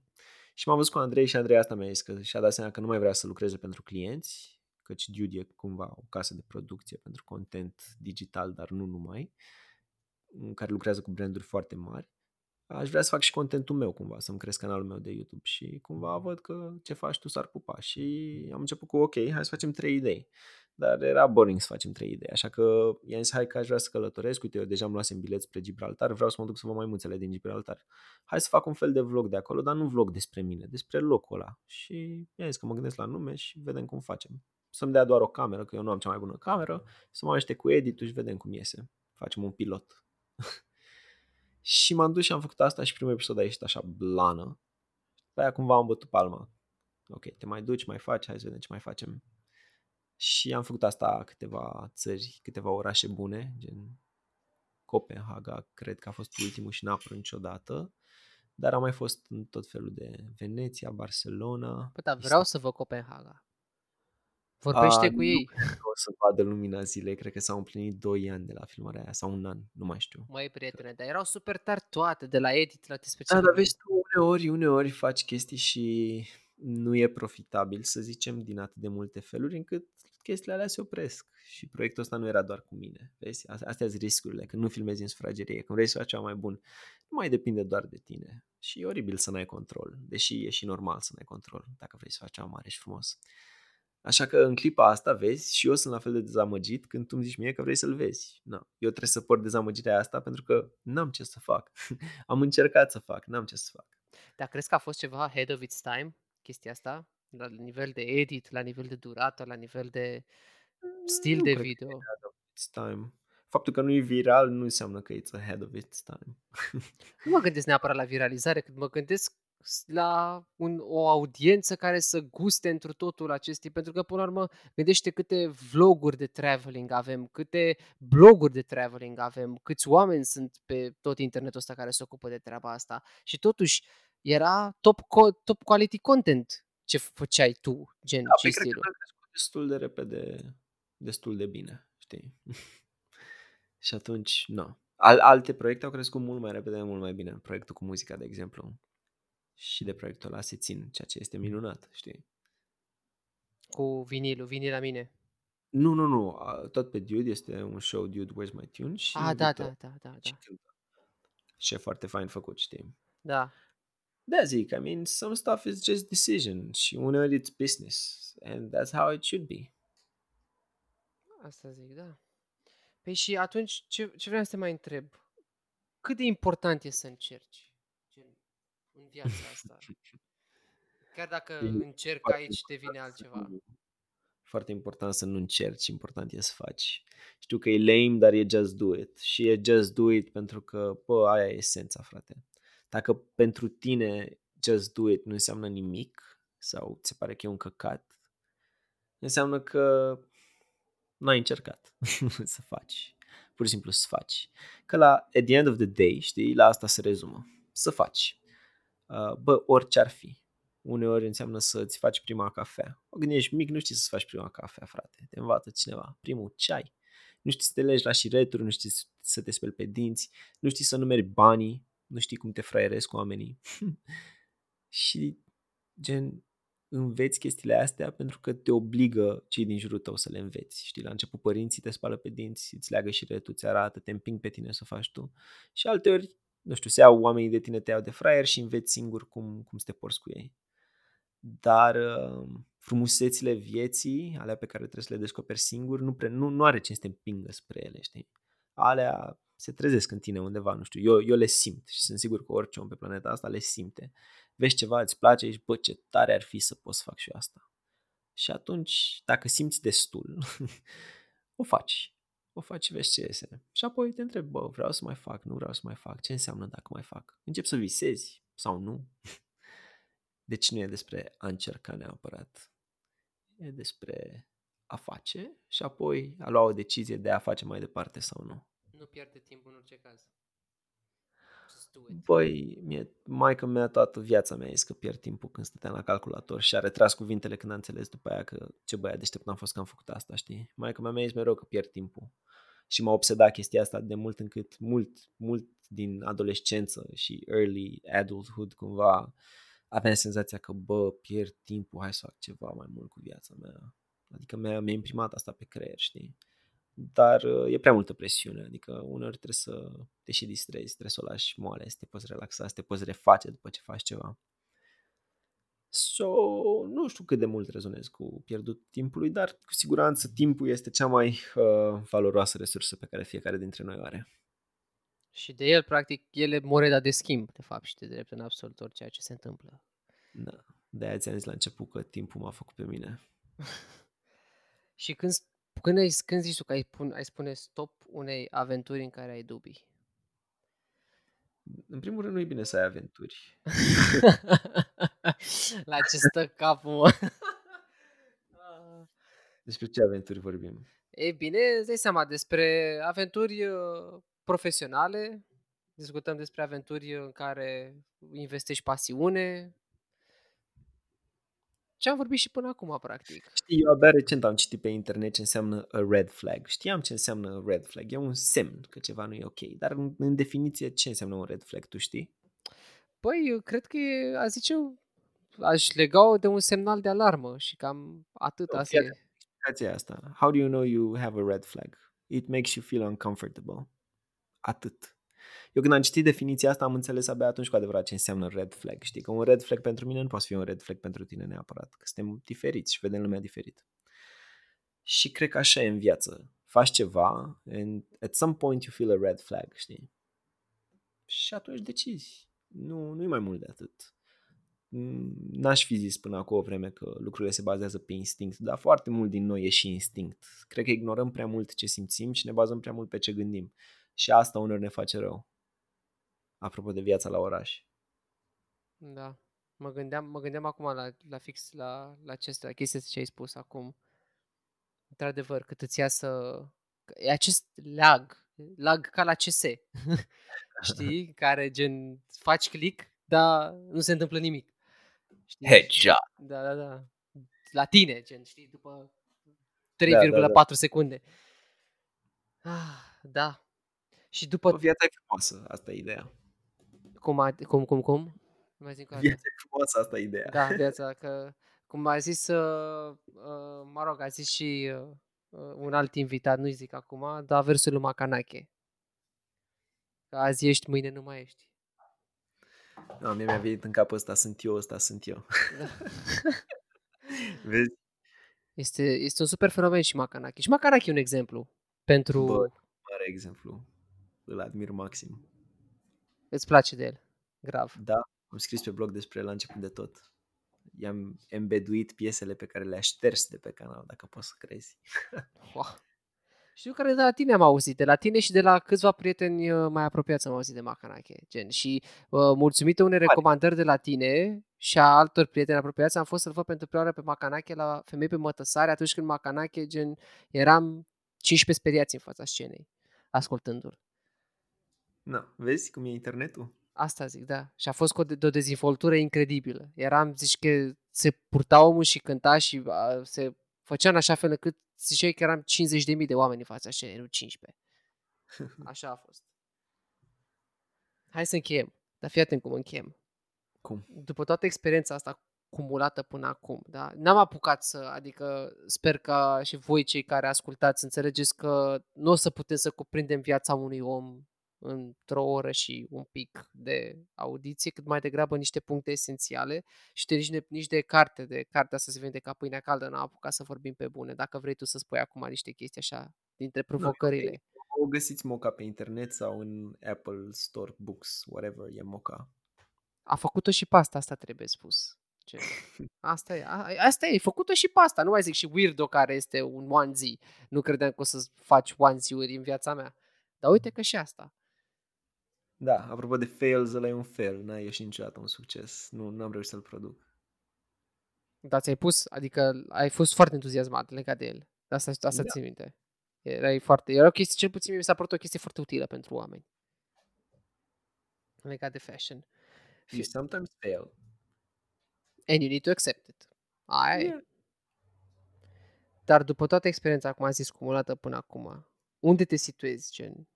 C: Și m-am văzut cu Andrei și Andrei asta mi-a zis că și-a dat seama că nu mai vrea să lucreze pentru clienți, căci Dude e cumva o casă de producție pentru content digital, dar nu numai, în care lucrează cu branduri foarte mari. Aș vrea să fac și contentul meu cumva, să-mi cresc canalul meu de YouTube și cumva văd că ce faci tu s-ar pupa și am început cu ok, hai să facem trei idei. Dar era boring să facem trei idei, așa că i-am zis hai că aș vrea să călătoresc, uite eu deja am luat bilet spre Gibraltar, vreau să mă duc să văd mai mulțele din Gibraltar. Hai să fac un fel de vlog de acolo, dar nu vlog despre mine, despre locul ăla. Și i-am zis că mă gândesc la nume și vedem cum facem. Să-mi dea doar o cameră, că eu nu am cea mai bună cameră, să mă ajuste cu editul și vedem cum iese. Facem un pilot. și m-am dus și am făcut asta și primul episod a ieșit așa blană. Pe aia cumva am bătut palma. Ok, te mai duci, mai faci, hai să vedem ce mai facem. Și am făcut asta câteva țări, câteva orașe bune, gen Copenhaga, cred că a fost ultimul și n-a apărut niciodată. Dar am mai fost în tot felul de Veneția, Barcelona.
A: Bă, dar vreau să văd Copenhaga. Vorbește
C: A,
A: cu
C: nu
A: ei.
C: cred că o să vadă lumina zilei, cred că s-au împlinit 2 ani de la filmarea aia, sau un an, nu mai știu.
A: Măi, prietene, dar erau super tari toate, de la edit la despre ce
C: Da, dar
A: vorbim.
C: vezi tu, uneori, uneori faci chestii și nu e profitabil, să zicem, din atât de multe feluri, încât chestiile alea se opresc. Și proiectul ăsta nu era doar cu mine. Vezi? Astea sunt riscurile, când nu filmezi în sufragerie, când vrei să faci ceva mai bun, nu mai depinde doar de tine. Și e oribil să n-ai control, deși e și normal să n-ai control, dacă vrei să faci ceva mare și frumos. Așa că în clipa asta, vezi, și eu sunt la fel de dezamăgit când tu îmi zici mie că vrei să-l vezi. No. Eu trebuie să port dezamăgirea asta pentru că n-am ce să fac. Am încercat să fac, n-am ce să fac.
A: Dar crezi că a fost ceva ahead of its time, chestia asta? La nivel de edit, la nivel de durată, la nivel de stil
C: Nu
A: de
C: cred că
A: video?
C: e ahead of its time. Faptul că nu e viral nu înseamnă că it's ahead of its time.
A: Nu mă gândesc neapărat la viralizare, cât mă gândesc la un, o audiență care să guste întru totul acestei, pentru că până la urmă gândește câte vloguri de traveling avem, câte bloguri de traveling avem, câți oameni sunt pe tot internetul ăsta care se ocupă de treaba asta și totuși era top, co- top quality content ce făceai tu, gen
C: Da,
A: și
C: păi cred că
A: stilul.
C: a crescut destul de repede, destul de bine, știi? și atunci, nu. Al, alte proiecte au crescut mult mai repede, mult mai bine. Proiectul cu muzica, de exemplu. Și de proiectul ăla se țin, ceea ce este minunat, știi?
A: Cu vinilul, vinil la mine.
C: Nu, nu, nu. a- Tot pe Dude este un show Dude Where's My Tune și
A: Ah, da,
C: invită
A: da, da, da,
C: și
A: da.
C: cântă. Și e foarte fain făcut, știi?
A: Da.
C: Da, zic, I mean, some stuff is just decision și uneori it's business and that's how it should be.
A: Asta zic, da. Păi și atunci, ce, ce vreau să te mai întreb? Cât de important e să încerci gen, în viața asta? Chiar dacă
C: E
A: încerc
C: foarte
A: aici, devine altceva.
C: Foarte important să nu încerci, important e să faci. Știu că e lame, dar e just do it. Și e just do it pentru că, bă, aia e esența, frate. Dacă pentru tine just do it nu înseamnă nimic sau ți se pare că e un căcat, înseamnă că n-ai încercat să faci. Pur și simplu să faci. Că la at the end of the day, știi, la asta se rezumă. Să faci. Uh, Bă, orice ar fi. Uneori înseamnă să-ți faci prima cafea. O când ești mic, nu știi să faci prima cafea, frate. Te învață cineva. Primul ceai. Nu știi să te legi la șireturi, nu știi să te speli pe dinți, nu știi să numeri banii, nu știi cum te fraierezi cu oamenii. și gen înveți chestiile astea pentru că te obligă cei din jurul tău să le înveți. Știi, la început părinții te spală pe dinți, îți leagă și retul, îți arată, te împing pe tine să faci tu. Și alteori, nu știu, se iau oamenii de tine, te iau de fraier și înveți singur cum, cum să te porți cu ei. Dar uh, frumusețile vieții, alea pe care trebuie să le descoperi singur, nu, pre, nu, nu are ce să te împingă spre ele, știi? Alea se trezesc în tine undeva, nu știu, eu, eu le simt și sunt sigur că orice om pe planeta asta le simte. Vezi ceva, îți place, ești, bă, ce tare ar fi să pot să fac și eu asta. Și atunci, dacă simți destul, o faci. O faci și vezi ce iese. Și apoi te întrebi, bă, vreau să mai fac, nu vreau să mai fac, ce înseamnă dacă mai fac? Încep să visezi sau nu. Deci nu e despre a încerca neapărat. E despre a face și apoi a lua o decizie de a face mai departe sau nu.
A: Nu pierde timp în orice caz. Just do it.
C: Băi, mie, maica mea toată viața mea este că pierd timpul când stăteam la calculator și a retras cuvintele când a înțeles după aia că ce băiat deștept am fost că am făcut asta, știi? Maica mea mi-a zis mereu că pierd timpul. Și m-a obsedat chestia asta de mult încât mult, mult din adolescență și early adulthood cumva aveam senzația că, bă, pierd timpul, hai să fac ceva mai mult cu viața mea. Adică mi-a, mi-a imprimat asta pe creier, știi? Dar uh, e prea multă presiune, adică uneori trebuie să te și distrezi, trebuie să o lași moale, să te poți relaxa, să te poți reface după ce faci ceva. So, nu știu cât de mult rezonez cu pierdut timpului, dar cu siguranță timpul este cea mai uh, valoroasă resursă pe care fiecare dintre noi o are.
A: Și de el, practic, el e moneda de schimb, de fapt, și de drept în absolut tot ceea ce se întâmplă.
C: Da. De-aia ți-am zis la început că timpul m-a făcut pe mine.
A: Și când, când, ai, când zici tu că ai, pun, ai spune stop unei aventuri în care ai dubii?
C: În primul rând nu e bine să ai aventuri.
A: La ce stă capul, mă?
C: Despre ce aventuri vorbim?
A: Ei bine, îți dai seama despre aventuri uh, profesionale, discutăm despre aventuri în care investești pasiune. Ce am vorbit și până acum, practic.
C: Știi, eu abia recent am citit pe internet ce înseamnă a red flag. Știam ce înseamnă a red flag. E un semn că ceva nu e ok. Dar în, în definiție ce înseamnă un red flag, tu știi?
A: Păi, eu cred că e, a zice eu, aș lega-o de un semnal de alarmă și cam atât.
C: Oh,
A: Asta
C: fii
A: e.
C: Explicația asta. How do you know you have a red flag? It makes you feel uncomfortable. Atât. Eu când am citit definiția asta am înțeles abia atunci cu adevărat ce înseamnă red flag. Știi că un red flag pentru mine nu poate fi un red flag pentru tine neapărat. Că suntem diferiți și vedem lumea diferit. Și cred că așa e în viață. Faci ceva and at some point you feel a red flag, știi? Și atunci decizi. Nu, nu e mai mult de atât. Mm, N-aș fi zis până acum o vreme că lucrurile se bazează pe instinct, dar foarte mult din noi e și instinct. Cred că ignorăm prea mult ce simțim și ne bazăm prea mult pe ce gândim. Și asta uneori ne face rău. Apropo de viața la oraș.
A: Da. Mă gândeam, mă gândeam acum la, la fix la, la acestea, chestia ce ai spus acum. Într-adevăr, cât îți ia să... E acest lag, lag ca la CS. Știi? Care gen faci click, dar nu se întâmplă nimic. Știi?
C: Headshot.
A: Da, da, da. La tine, gen, știi, după 3,4
C: da, da.
A: secunde. Ah, da. Și după...
C: O viața e frumoasă, asta e ideea.
A: Cum, a- cum, cum, cum? Mai zic o dată.
C: Viața e frumoasă, asta e ideea.
A: Da, viața, că cum a zis, uh, uh, mă rog, a zis și uh, uh, un alt invitat, nu-i zic acum, dar versul lui Macanache. Că azi ești, mâine nu mai ești.
C: Da, mie mi-a venit în cap ăsta, sunt eu, ăsta sunt eu.
A: Da.
C: Vezi?
A: Este, este un super fenomen și Macanache. Și Macanache e un exemplu pentru...
C: Bă, mare exemplu. Îl admir maxim.
A: Îți place de el. Grav.
C: Da, am scris pe blog despre el la început de tot. I-am embeduit piesele pe care le-aș șters de pe canal, dacă poți să crezi.
A: Wow. Știu care de la tine am auzit, de la tine și de la câțiva prieteni uh, mai apropiați am auzit de Macanache. Gen. Și uh, mulțumită unei recomandări de la tine și a altor prieteni apropiați, am fost să-l văd pentru prima oară pe Macanache la Femei pe Mătăsare, atunci când Macanache, gen, eram 15 speriați în fața scenei, ascultându-l.
C: Na, vezi cum e internetul?
A: Asta zic, da. Și a fost cu o, de- de o dezvoltură incredibilă. Eram, zici că se purta omul și cânta și a, se făcea în așa fel încât ziceai că eram 50.000 de oameni în fața scenei, nu 15. Așa a fost. Hai să încheiem. Dar fii atent cum încheiem.
C: Cum?
A: După toată experiența asta cumulată până acum, da? N-am apucat să, adică sper că și voi cei care ascultați înțelegeți că nu o să putem să cuprindem viața unui om într-o oră și un pic de audiție, cât mai degrabă niște puncte esențiale și de nici, de, nici de carte, de cartea să se vinde ca pâinea caldă, n-am apucat să vorbim pe bune. Dacă vrei tu să spui acum niște chestii așa, dintre provocările.
C: O găsiți Moca pe internet sau în Apple Store Books, whatever e Moca.
A: A făcut-o și pasta, asta trebuie spus. Ce? Asta e, a, asta e, făcut-o și pasta, nu mai zic și Weirdo care este un onesie. Nu credeam că o să faci onesie-uri în viața mea. Dar uite că și asta.
C: Da, apropo de fails, ăla e un fail, n-a ieșit niciodată un succes. Nu, n-am reușit să-l produc.
A: Dar ți-ai pus, adică ai fost foarte entuziasmat legat de el. Asta, asta
C: Da.
A: țin minte. Erai foarte, era o chestie, cel puțin mi s-a părut o chestie foarte utilă pentru oameni. Legat de fashion.
C: You sometimes fail.
A: And you need to accept it. Aia e.
C: Yeah.
A: Dar după toată experiența, cum am zis, cumulată până acum, unde te situezi, gen,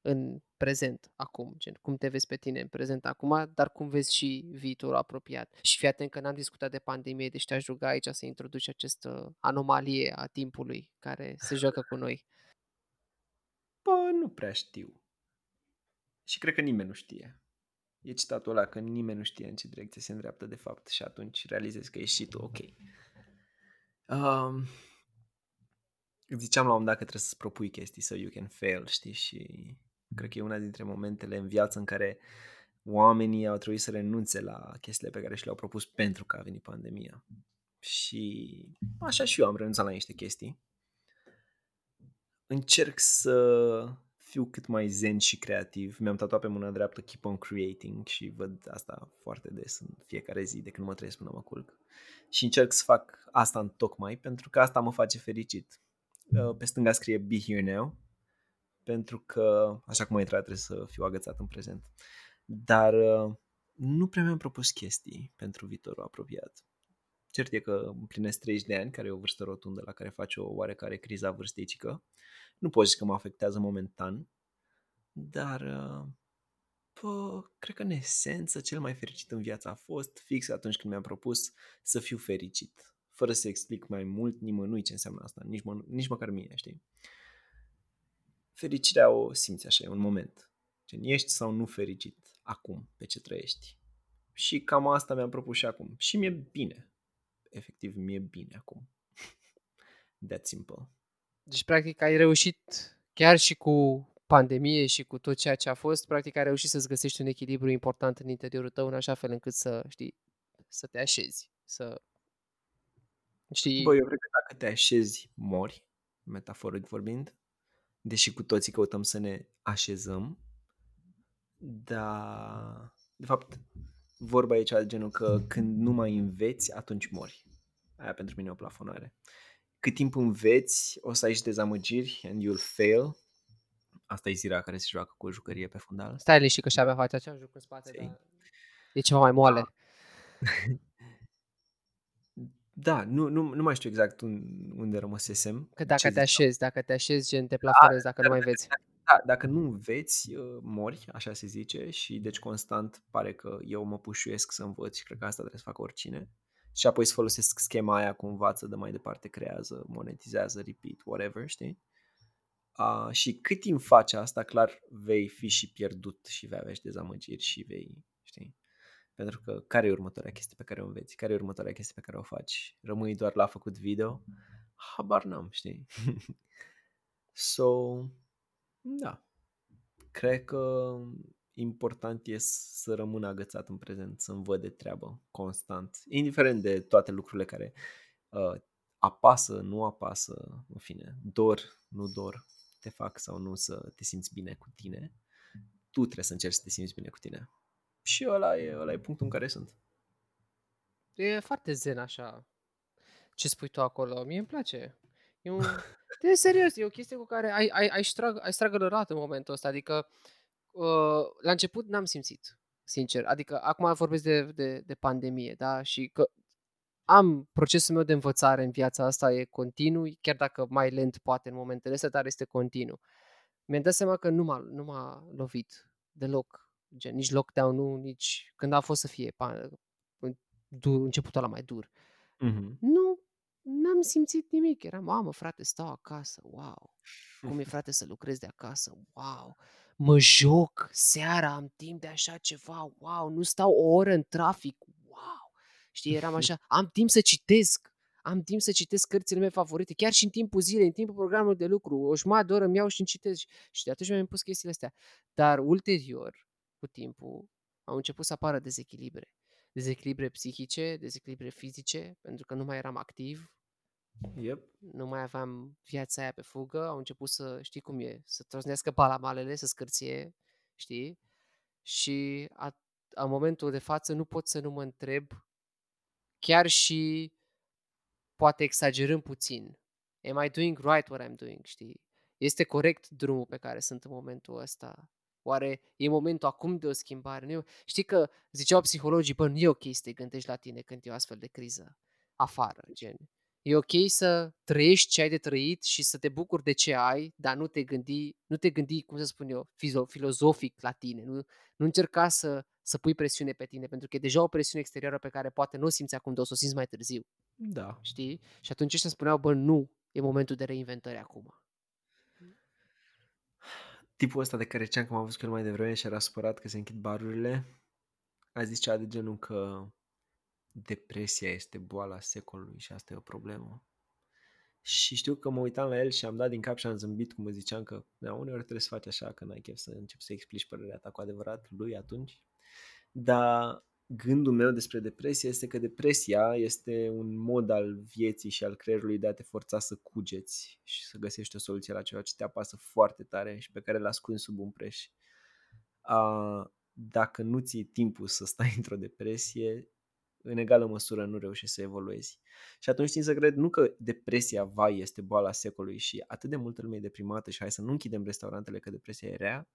A: în prezent, acum, gen, cum te vezi pe tine în prezent acum, dar cum vezi și viitorul apropiat. Și fii atent că n-am discutat de pandemie, deci te-aș ruga aici să introduci această anomalie a timpului care se joacă cu noi.
C: Bă, nu prea știu. Și cred că nimeni nu știe. E citatul ăla că nimeni nu știe în ce direcție se îndreaptă de fapt și atunci realizezi că ești și tu ok. Um, îți ziceam la un moment dat că trebuie să-ți propui chestii so you can fail, știi? Și cred că e una dintre momentele în viață în care oamenii au trebuit să renunțe la chestiile pe care și le-au propus pentru că a venit pandemia. Și așa și eu am renunțat la niște chestii. Încerc să fiu cât mai zen și creativ. Mi-am tatuat pe mâna dreaptă Keep on Creating și văd asta foarte des în fiecare zi de când mă trezesc până mă culc. Și încerc să fac asta în tocmai pentru că asta mă face fericit. Uh, Pe stânga scrie Be Here Now pentru că, așa cum am intrat, trebuie să fiu agățat în prezent. Dar uh, nu prea mi-am propus chestii pentru viitorul apropiat. Cert e că împlinesc 30 de ani, care e o vârstă rotundă la care face o oarecare criza vârstecică. Nu pot zice că mă afectează momentan, dar uh, bă, cred că în esență cel mai fericit în viață a fost fix atunci când mi-am propus să fiu fericit. Fără să explic mai mult nimănui ce înseamnă asta, nici, mă, nici măcar mie, știi? Fericirea o simți așa, e un moment. Gen, ești sau nu fericit acum pe ce trăiești. Și cam asta mi-am propus și acum. Și mi-e bine. Efectiv, mi-e bine acum. That simple.
A: Deci, practic, ai reușit, chiar și cu pandemie și cu tot ceea ce a fost, practic ai reușit să-ți găsești un echilibru important în interiorul tău, în așa fel încât să, știi, să te așezi, să, știi,
C: Bă, eu cred că dacă te așezi, mori, metaforic vorbind, deși cu toții căutăm să ne așezăm, dar, de fapt, vorba aici de genul că când nu mai înveți, atunci mori. Aia pentru mine e o plafonare. Cât timp înveți, o să ai și dezamăgiri and you'll fail. Asta e Zira care se joacă cu o jucărie pe fundal.
A: Stai și că și avea face același lucru în spate, dar e ceva mai moale.
C: Da, nu, nu, nu mai știu exact unde rămăsesem.
A: Că dacă te așezi, dacă te așezi, gen te plafonezi, dacă nu mai vezi.
C: Da, dacă nu înveți, uh, mori, așa se zice, și deci constant pare că eu mă pușuiesc să învăț și cred că asta trebuie să facă oricine. Și apoi să folosesc schema aia cu învață, de mai departe, creează, monetizează, repeat, whatever, știi? Uh, și cât timp faci asta, clar vei fi și pierdut și vei avea și dezamăgiri și vei, știi? Pentru că care e următoarea chestie pe care o înveți? Care e următoarea chestie pe care o faci? Rămâi doar la făcut video? Habar n-am, știi? so, da. Cred că important e să rămân agățat în prezent, să-mi văd de treabă constant, indiferent de toate lucrurile care uh, apasă, nu apasă, în fine, dor, nu dor, te fac sau nu să te simți bine cu tine. Tu trebuie să încerci să te simți bine cu tine. Și ăla e, ăla e punctul în care sunt.
A: E foarte zen așa ce spui tu acolo. Mie îmi place. E un... De serios, e o chestie cu care ai, ai, ai, strag, ai stragălărat în momentul ăsta. Adică uh, la început n-am simțit, sincer. Adică acum vorbesc de, de, de pandemie, da? Și că am procesul meu de învățare în viața asta e continuu, chiar dacă mai lent poate în momentele astea, dar este continuu. Mi-am dat seama că nu m-a, nu m-a lovit deloc Gen, nici lockdown nu, nici când a fost să fie dur, începutul la mai dur. Mm-hmm. Nu, n-am simțit nimic. Eram, mamă, frate, stau acasă, wow. Cum e, frate, să lucrez de acasă, wow. Mă joc seara, am timp de așa ceva, wow. Nu stau o oră în trafic, wow. Știi, eram așa, am timp să citesc, am timp să citesc cărțile mele favorite, chiar și în timpul zilei, în timpul programului de lucru, o jumătate de oră îmi iau și îmi citesc. Și de atunci mi-am pus chestiile astea. Dar ulterior, cu timpul, au început să apară dezechilibre. Dezechilibre psihice, dezechilibre fizice, pentru că nu mai eram activ,
C: yep.
A: nu mai aveam viața aia pe fugă, au început să, știi cum e, să trosnească palamalele, să scârție, știi? Și a, în momentul de față nu pot să nu mă întreb, chiar și poate exagerând puțin, am I doing right what I'm doing, știi? Este corect drumul pe care sunt în momentul ăsta Oare e momentul acum de o schimbare? Nu e... Știi că ziceau psihologii, bă, nu e ok să te gândești la tine când e o astfel de criză afară, gen. E ok să trăiești ce ai de trăit și să te bucuri de ce ai, dar nu te gândi, nu te gândi cum să spun eu, filozofic la tine. Nu, nu încerca să, să pui presiune pe tine, pentru că e deja o presiune exterioară pe care poate nu o simți acum, dar o să o simți mai târziu.
C: Da.
A: Știi? Și atunci ăștia spuneau, bă, nu, e momentul de reinventare acum
C: tipul ăsta de care ziceam că m-am văzut cu el mai devreme și era supărat că se închid barurile, a zis cea de genul că depresia este boala secolului și asta e o problemă. Și știu că mă uitam la el și am dat din cap și am zâmbit cum îți ziceam că da, uneori trebuie să faci așa, că n-ai chef să începi să explici părerea ta cu adevărat lui atunci. Dar gândul meu despre depresie este că depresia este un mod al vieții și al creierului de a te forța să cugeți și să găsești o soluție la ceva ce te apasă foarte tare și pe care l ascunzi sub un preș. A, dacă nu ții timpul să stai într-o depresie, în egală măsură nu reușești să evoluezi. Și atunci știi să cred nu că depresia, vai, este boala secolului și atât de multă lume e deprimată și hai să nu închidem restaurantele că depresia e rea,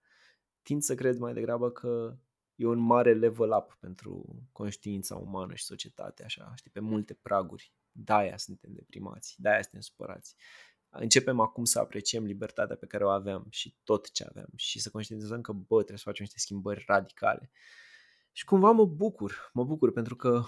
C: tind să cred mai degrabă că e un mare level up pentru conștiința umană și societate, așa, știi, pe multe praguri. De-aia suntem deprimați, de-aia suntem supărați. Începem acum să apreciem libertatea pe care o aveam și tot ce aveam și să conștientizăm că, bă, trebuie să facem niște schimbări radicale. Și cumva mă bucur, mă bucur pentru că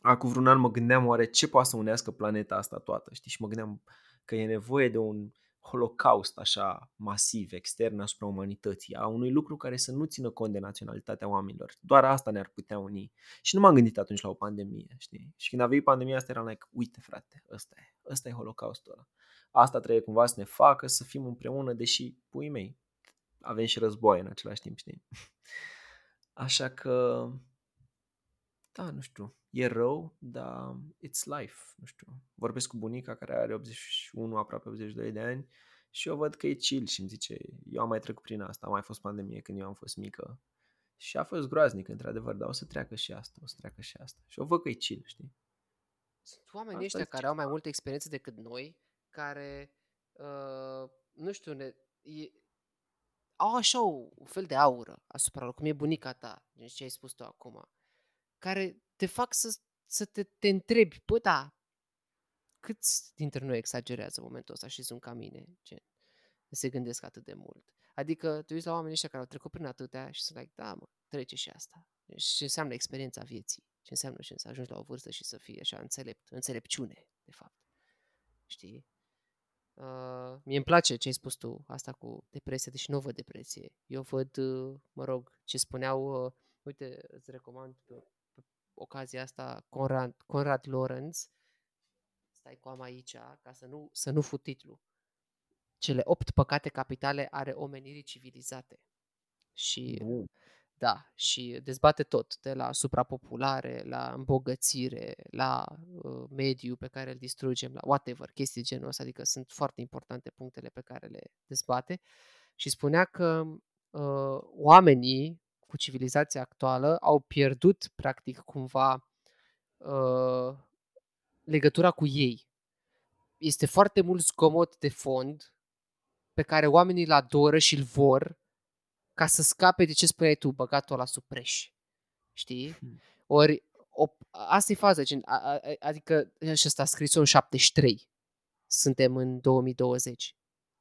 C: acum vreun an mă gândeam oare ce poate să unească planeta asta toată, știi? Și mă gândeam că e nevoie de un holocaust așa masiv extern asupra umanității, a unui lucru care să nu țină cont de naționalitatea oamenilor. Doar asta ne-ar putea uni. Și nu m-am gândit atunci la o pandemie, știi? Și când a venit pandemia asta era like, uite frate, ăsta e, ăsta e holocaustul ăla. Asta trebuie cumva să ne facă să fim împreună, deși, pui mei, avem și război în același timp, știi? Așa că, da, nu știu, e rău, dar it's life, nu știu. Vorbesc cu bunica care are 81, aproape 82 de ani și eu văd că e chill și îmi zice, eu am mai trecut prin asta, am mai fost pandemie când eu am fost mică Și a fost groaznic, într-adevăr, dar o să treacă și asta, o să treacă și asta. Și o văd că e chill, știi?
A: Sunt oamenii
C: Asta
A: ăștia
C: zice
A: care au mai
C: ceva.
A: multă experiență decât noi, care, uh, nu știu, ne, e, au așa o, un fel de aură asupra lor, cum e bunica ta, gen ce ai spus tu acum, care te fac să, să te, te întrebi, bă, da, câți dintre noi exagerează în momentul ăsta și sunt ca mine, gen, se gândesc atât de mult. Adică te uiți la oamenii ăștia care au trecut prin atâtea și sunt like, da, mă, trece și asta. Și ce înseamnă experiența vieții, ce înseamnă și să ajungi la o vârstă și să fii așa înțelept, înțelepciune, de fapt. Știi? Uh, mie îmi place ce ai spus tu, asta cu depresie, deși nu văd depresie. Eu văd, uh, mă rog, ce spuneau, uh, uite, îți recomand pe, pe ocazia asta Conrad, Conrad Lorenz, stai cu am aici, ca să nu, să nu fut titlul. Cele opt păcate capitale are omenirii civilizate. Și
C: Bun.
A: da, și dezbate tot, de la suprapopulare, la îmbogățire, la uh, mediu pe care îl distrugem, la whatever, chestii de genul ăsta, adică sunt foarte importante punctele pe care le dezbate. Și spunea că uh, oamenii cu civilizația actuală au pierdut, practic, cumva uh, legătura cu ei. Este foarte mult zgomot de fond pe care oamenii îl adoră și îl vor ca să scape de ce spuneai tu, băgatul la supreș. Știi?
C: Hmm.
A: Ori o, asta e faza, gen, a, a, adică și ăsta a scris-o în 73. Suntem în 2020.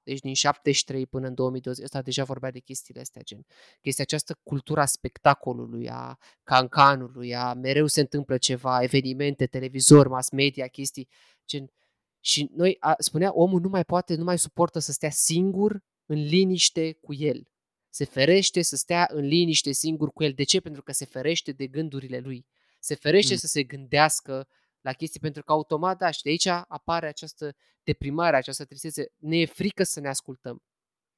A: Deci din 73 până în 2020, ăsta deja vorbea de chestiile astea, gen. Chestia această cultura spectacolului, a cancanului, a mereu se întâmplă ceva, evenimente, televizor, mass media, chestii, gen. Și noi, a, spunea, omul nu mai poate, nu mai suportă să stea singur în liniște cu el. Se ferește să stea în liniște singur cu el. De ce? Pentru că se ferește de gândurile lui. Se ferește
C: Mm.
A: să se gândească la chestii, pentru că automat, da, și de aici apare această deprimare, această tristețe. Ne e frică să ne ascultăm.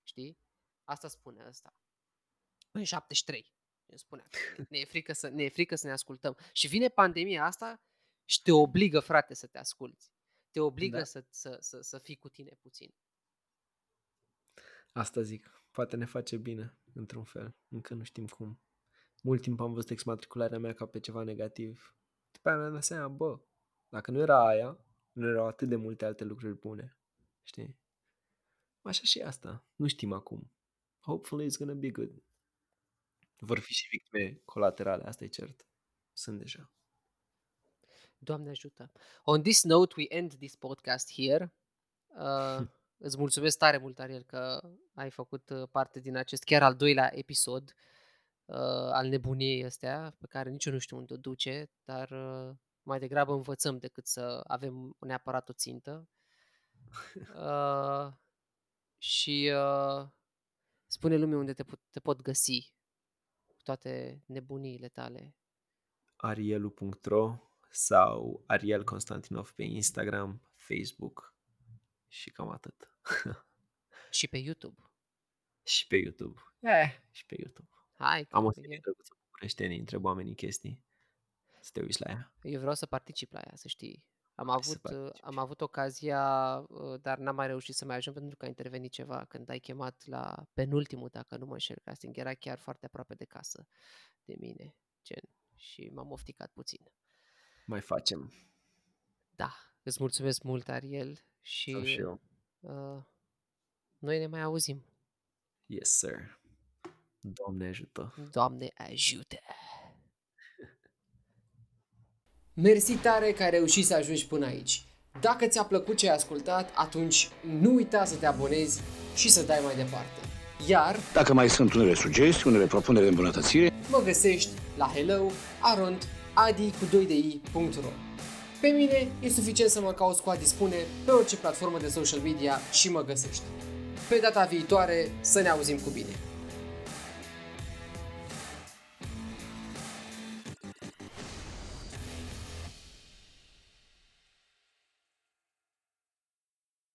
A: Știi? Asta spune asta. În 73. îmi spunea. că Ne e, frică să, ne e frică să ne ascultăm. Și vine pandemia asta și te obligă, frate, să te asculți. Te obligă
C: Da.
A: să, să, să, să fii cu tine puțin.
C: Asta zic. Poate ne face bine, într-un fel. Încă nu știm cum. Mult timp am văzut exmatricularea mea ca pe ceva negativ. După aia mi-am dat seama, bă, dacă nu era aia, nu erau atât de multe alte lucruri bune. Știi? Așa și asta. Nu știm acum. Hopefully it's gonna be good. Vor fi și victime colaterale, asta e cert. Sunt deja.
A: Doamne ajută. On this note, we end this podcast here. Uh, îți mulțumesc tare mult, Ariel, că ai făcut uh, parte din acest chiar al doilea episod uh, al nebuniei astea, pe care nici eu nu știu unde o duce, dar uh, mai degrabă învățăm decât să avem neapărat o țintă. Uh, și uh, spune lumii unde te, pot, te pot găsi cu toate nebuniile tale.
C: arielu.ro sau Ariel Constantinov pe Instagram, Facebook și cam atât.
A: Și pe YouTube.
C: și pe YouTube. Eh, și pe YouTube.
A: Hai, că
C: Am o
A: e-
C: serie drăguță bucureștenii, întreb oamenii chestii. Să te uiți la ea.
A: Eu vreau să particip la ea, să știi. Am
C: Hai să
A: avut, uh,
C: participi.
A: am avut ocazia, uh, dar n-am mai reușit să mai ajung pentru că a intervenit ceva când ai chemat la penultimul, dacă nu mă înșel, casting. Era chiar foarte aproape de casă de mine, gen, și m-am ofticat puțin.
C: Mai facem.
A: Da, îți mulțumesc mult, Ariel, și
C: Sau și eu.
A: uh, noi ne mai auzim.
C: Yes, sir. Doamne ajută.
A: Doamne ajută! Mersi tare că ai reușit să ajungi până aici. Dacă ți-a plăcut ce ai ascultat, atunci nu uita să te abonezi și să dai mai departe. Iar
D: Dacă mai sunt unele sugestii, unele propuneri de îmbunătățire,
A: mă găsești la hello arond adi cu 2 de i.ro Pe mine e suficient să mă cauți cu a dispune pe orice platformă de social media și mă găsești. Pe data viitoare să ne auzim cu bine.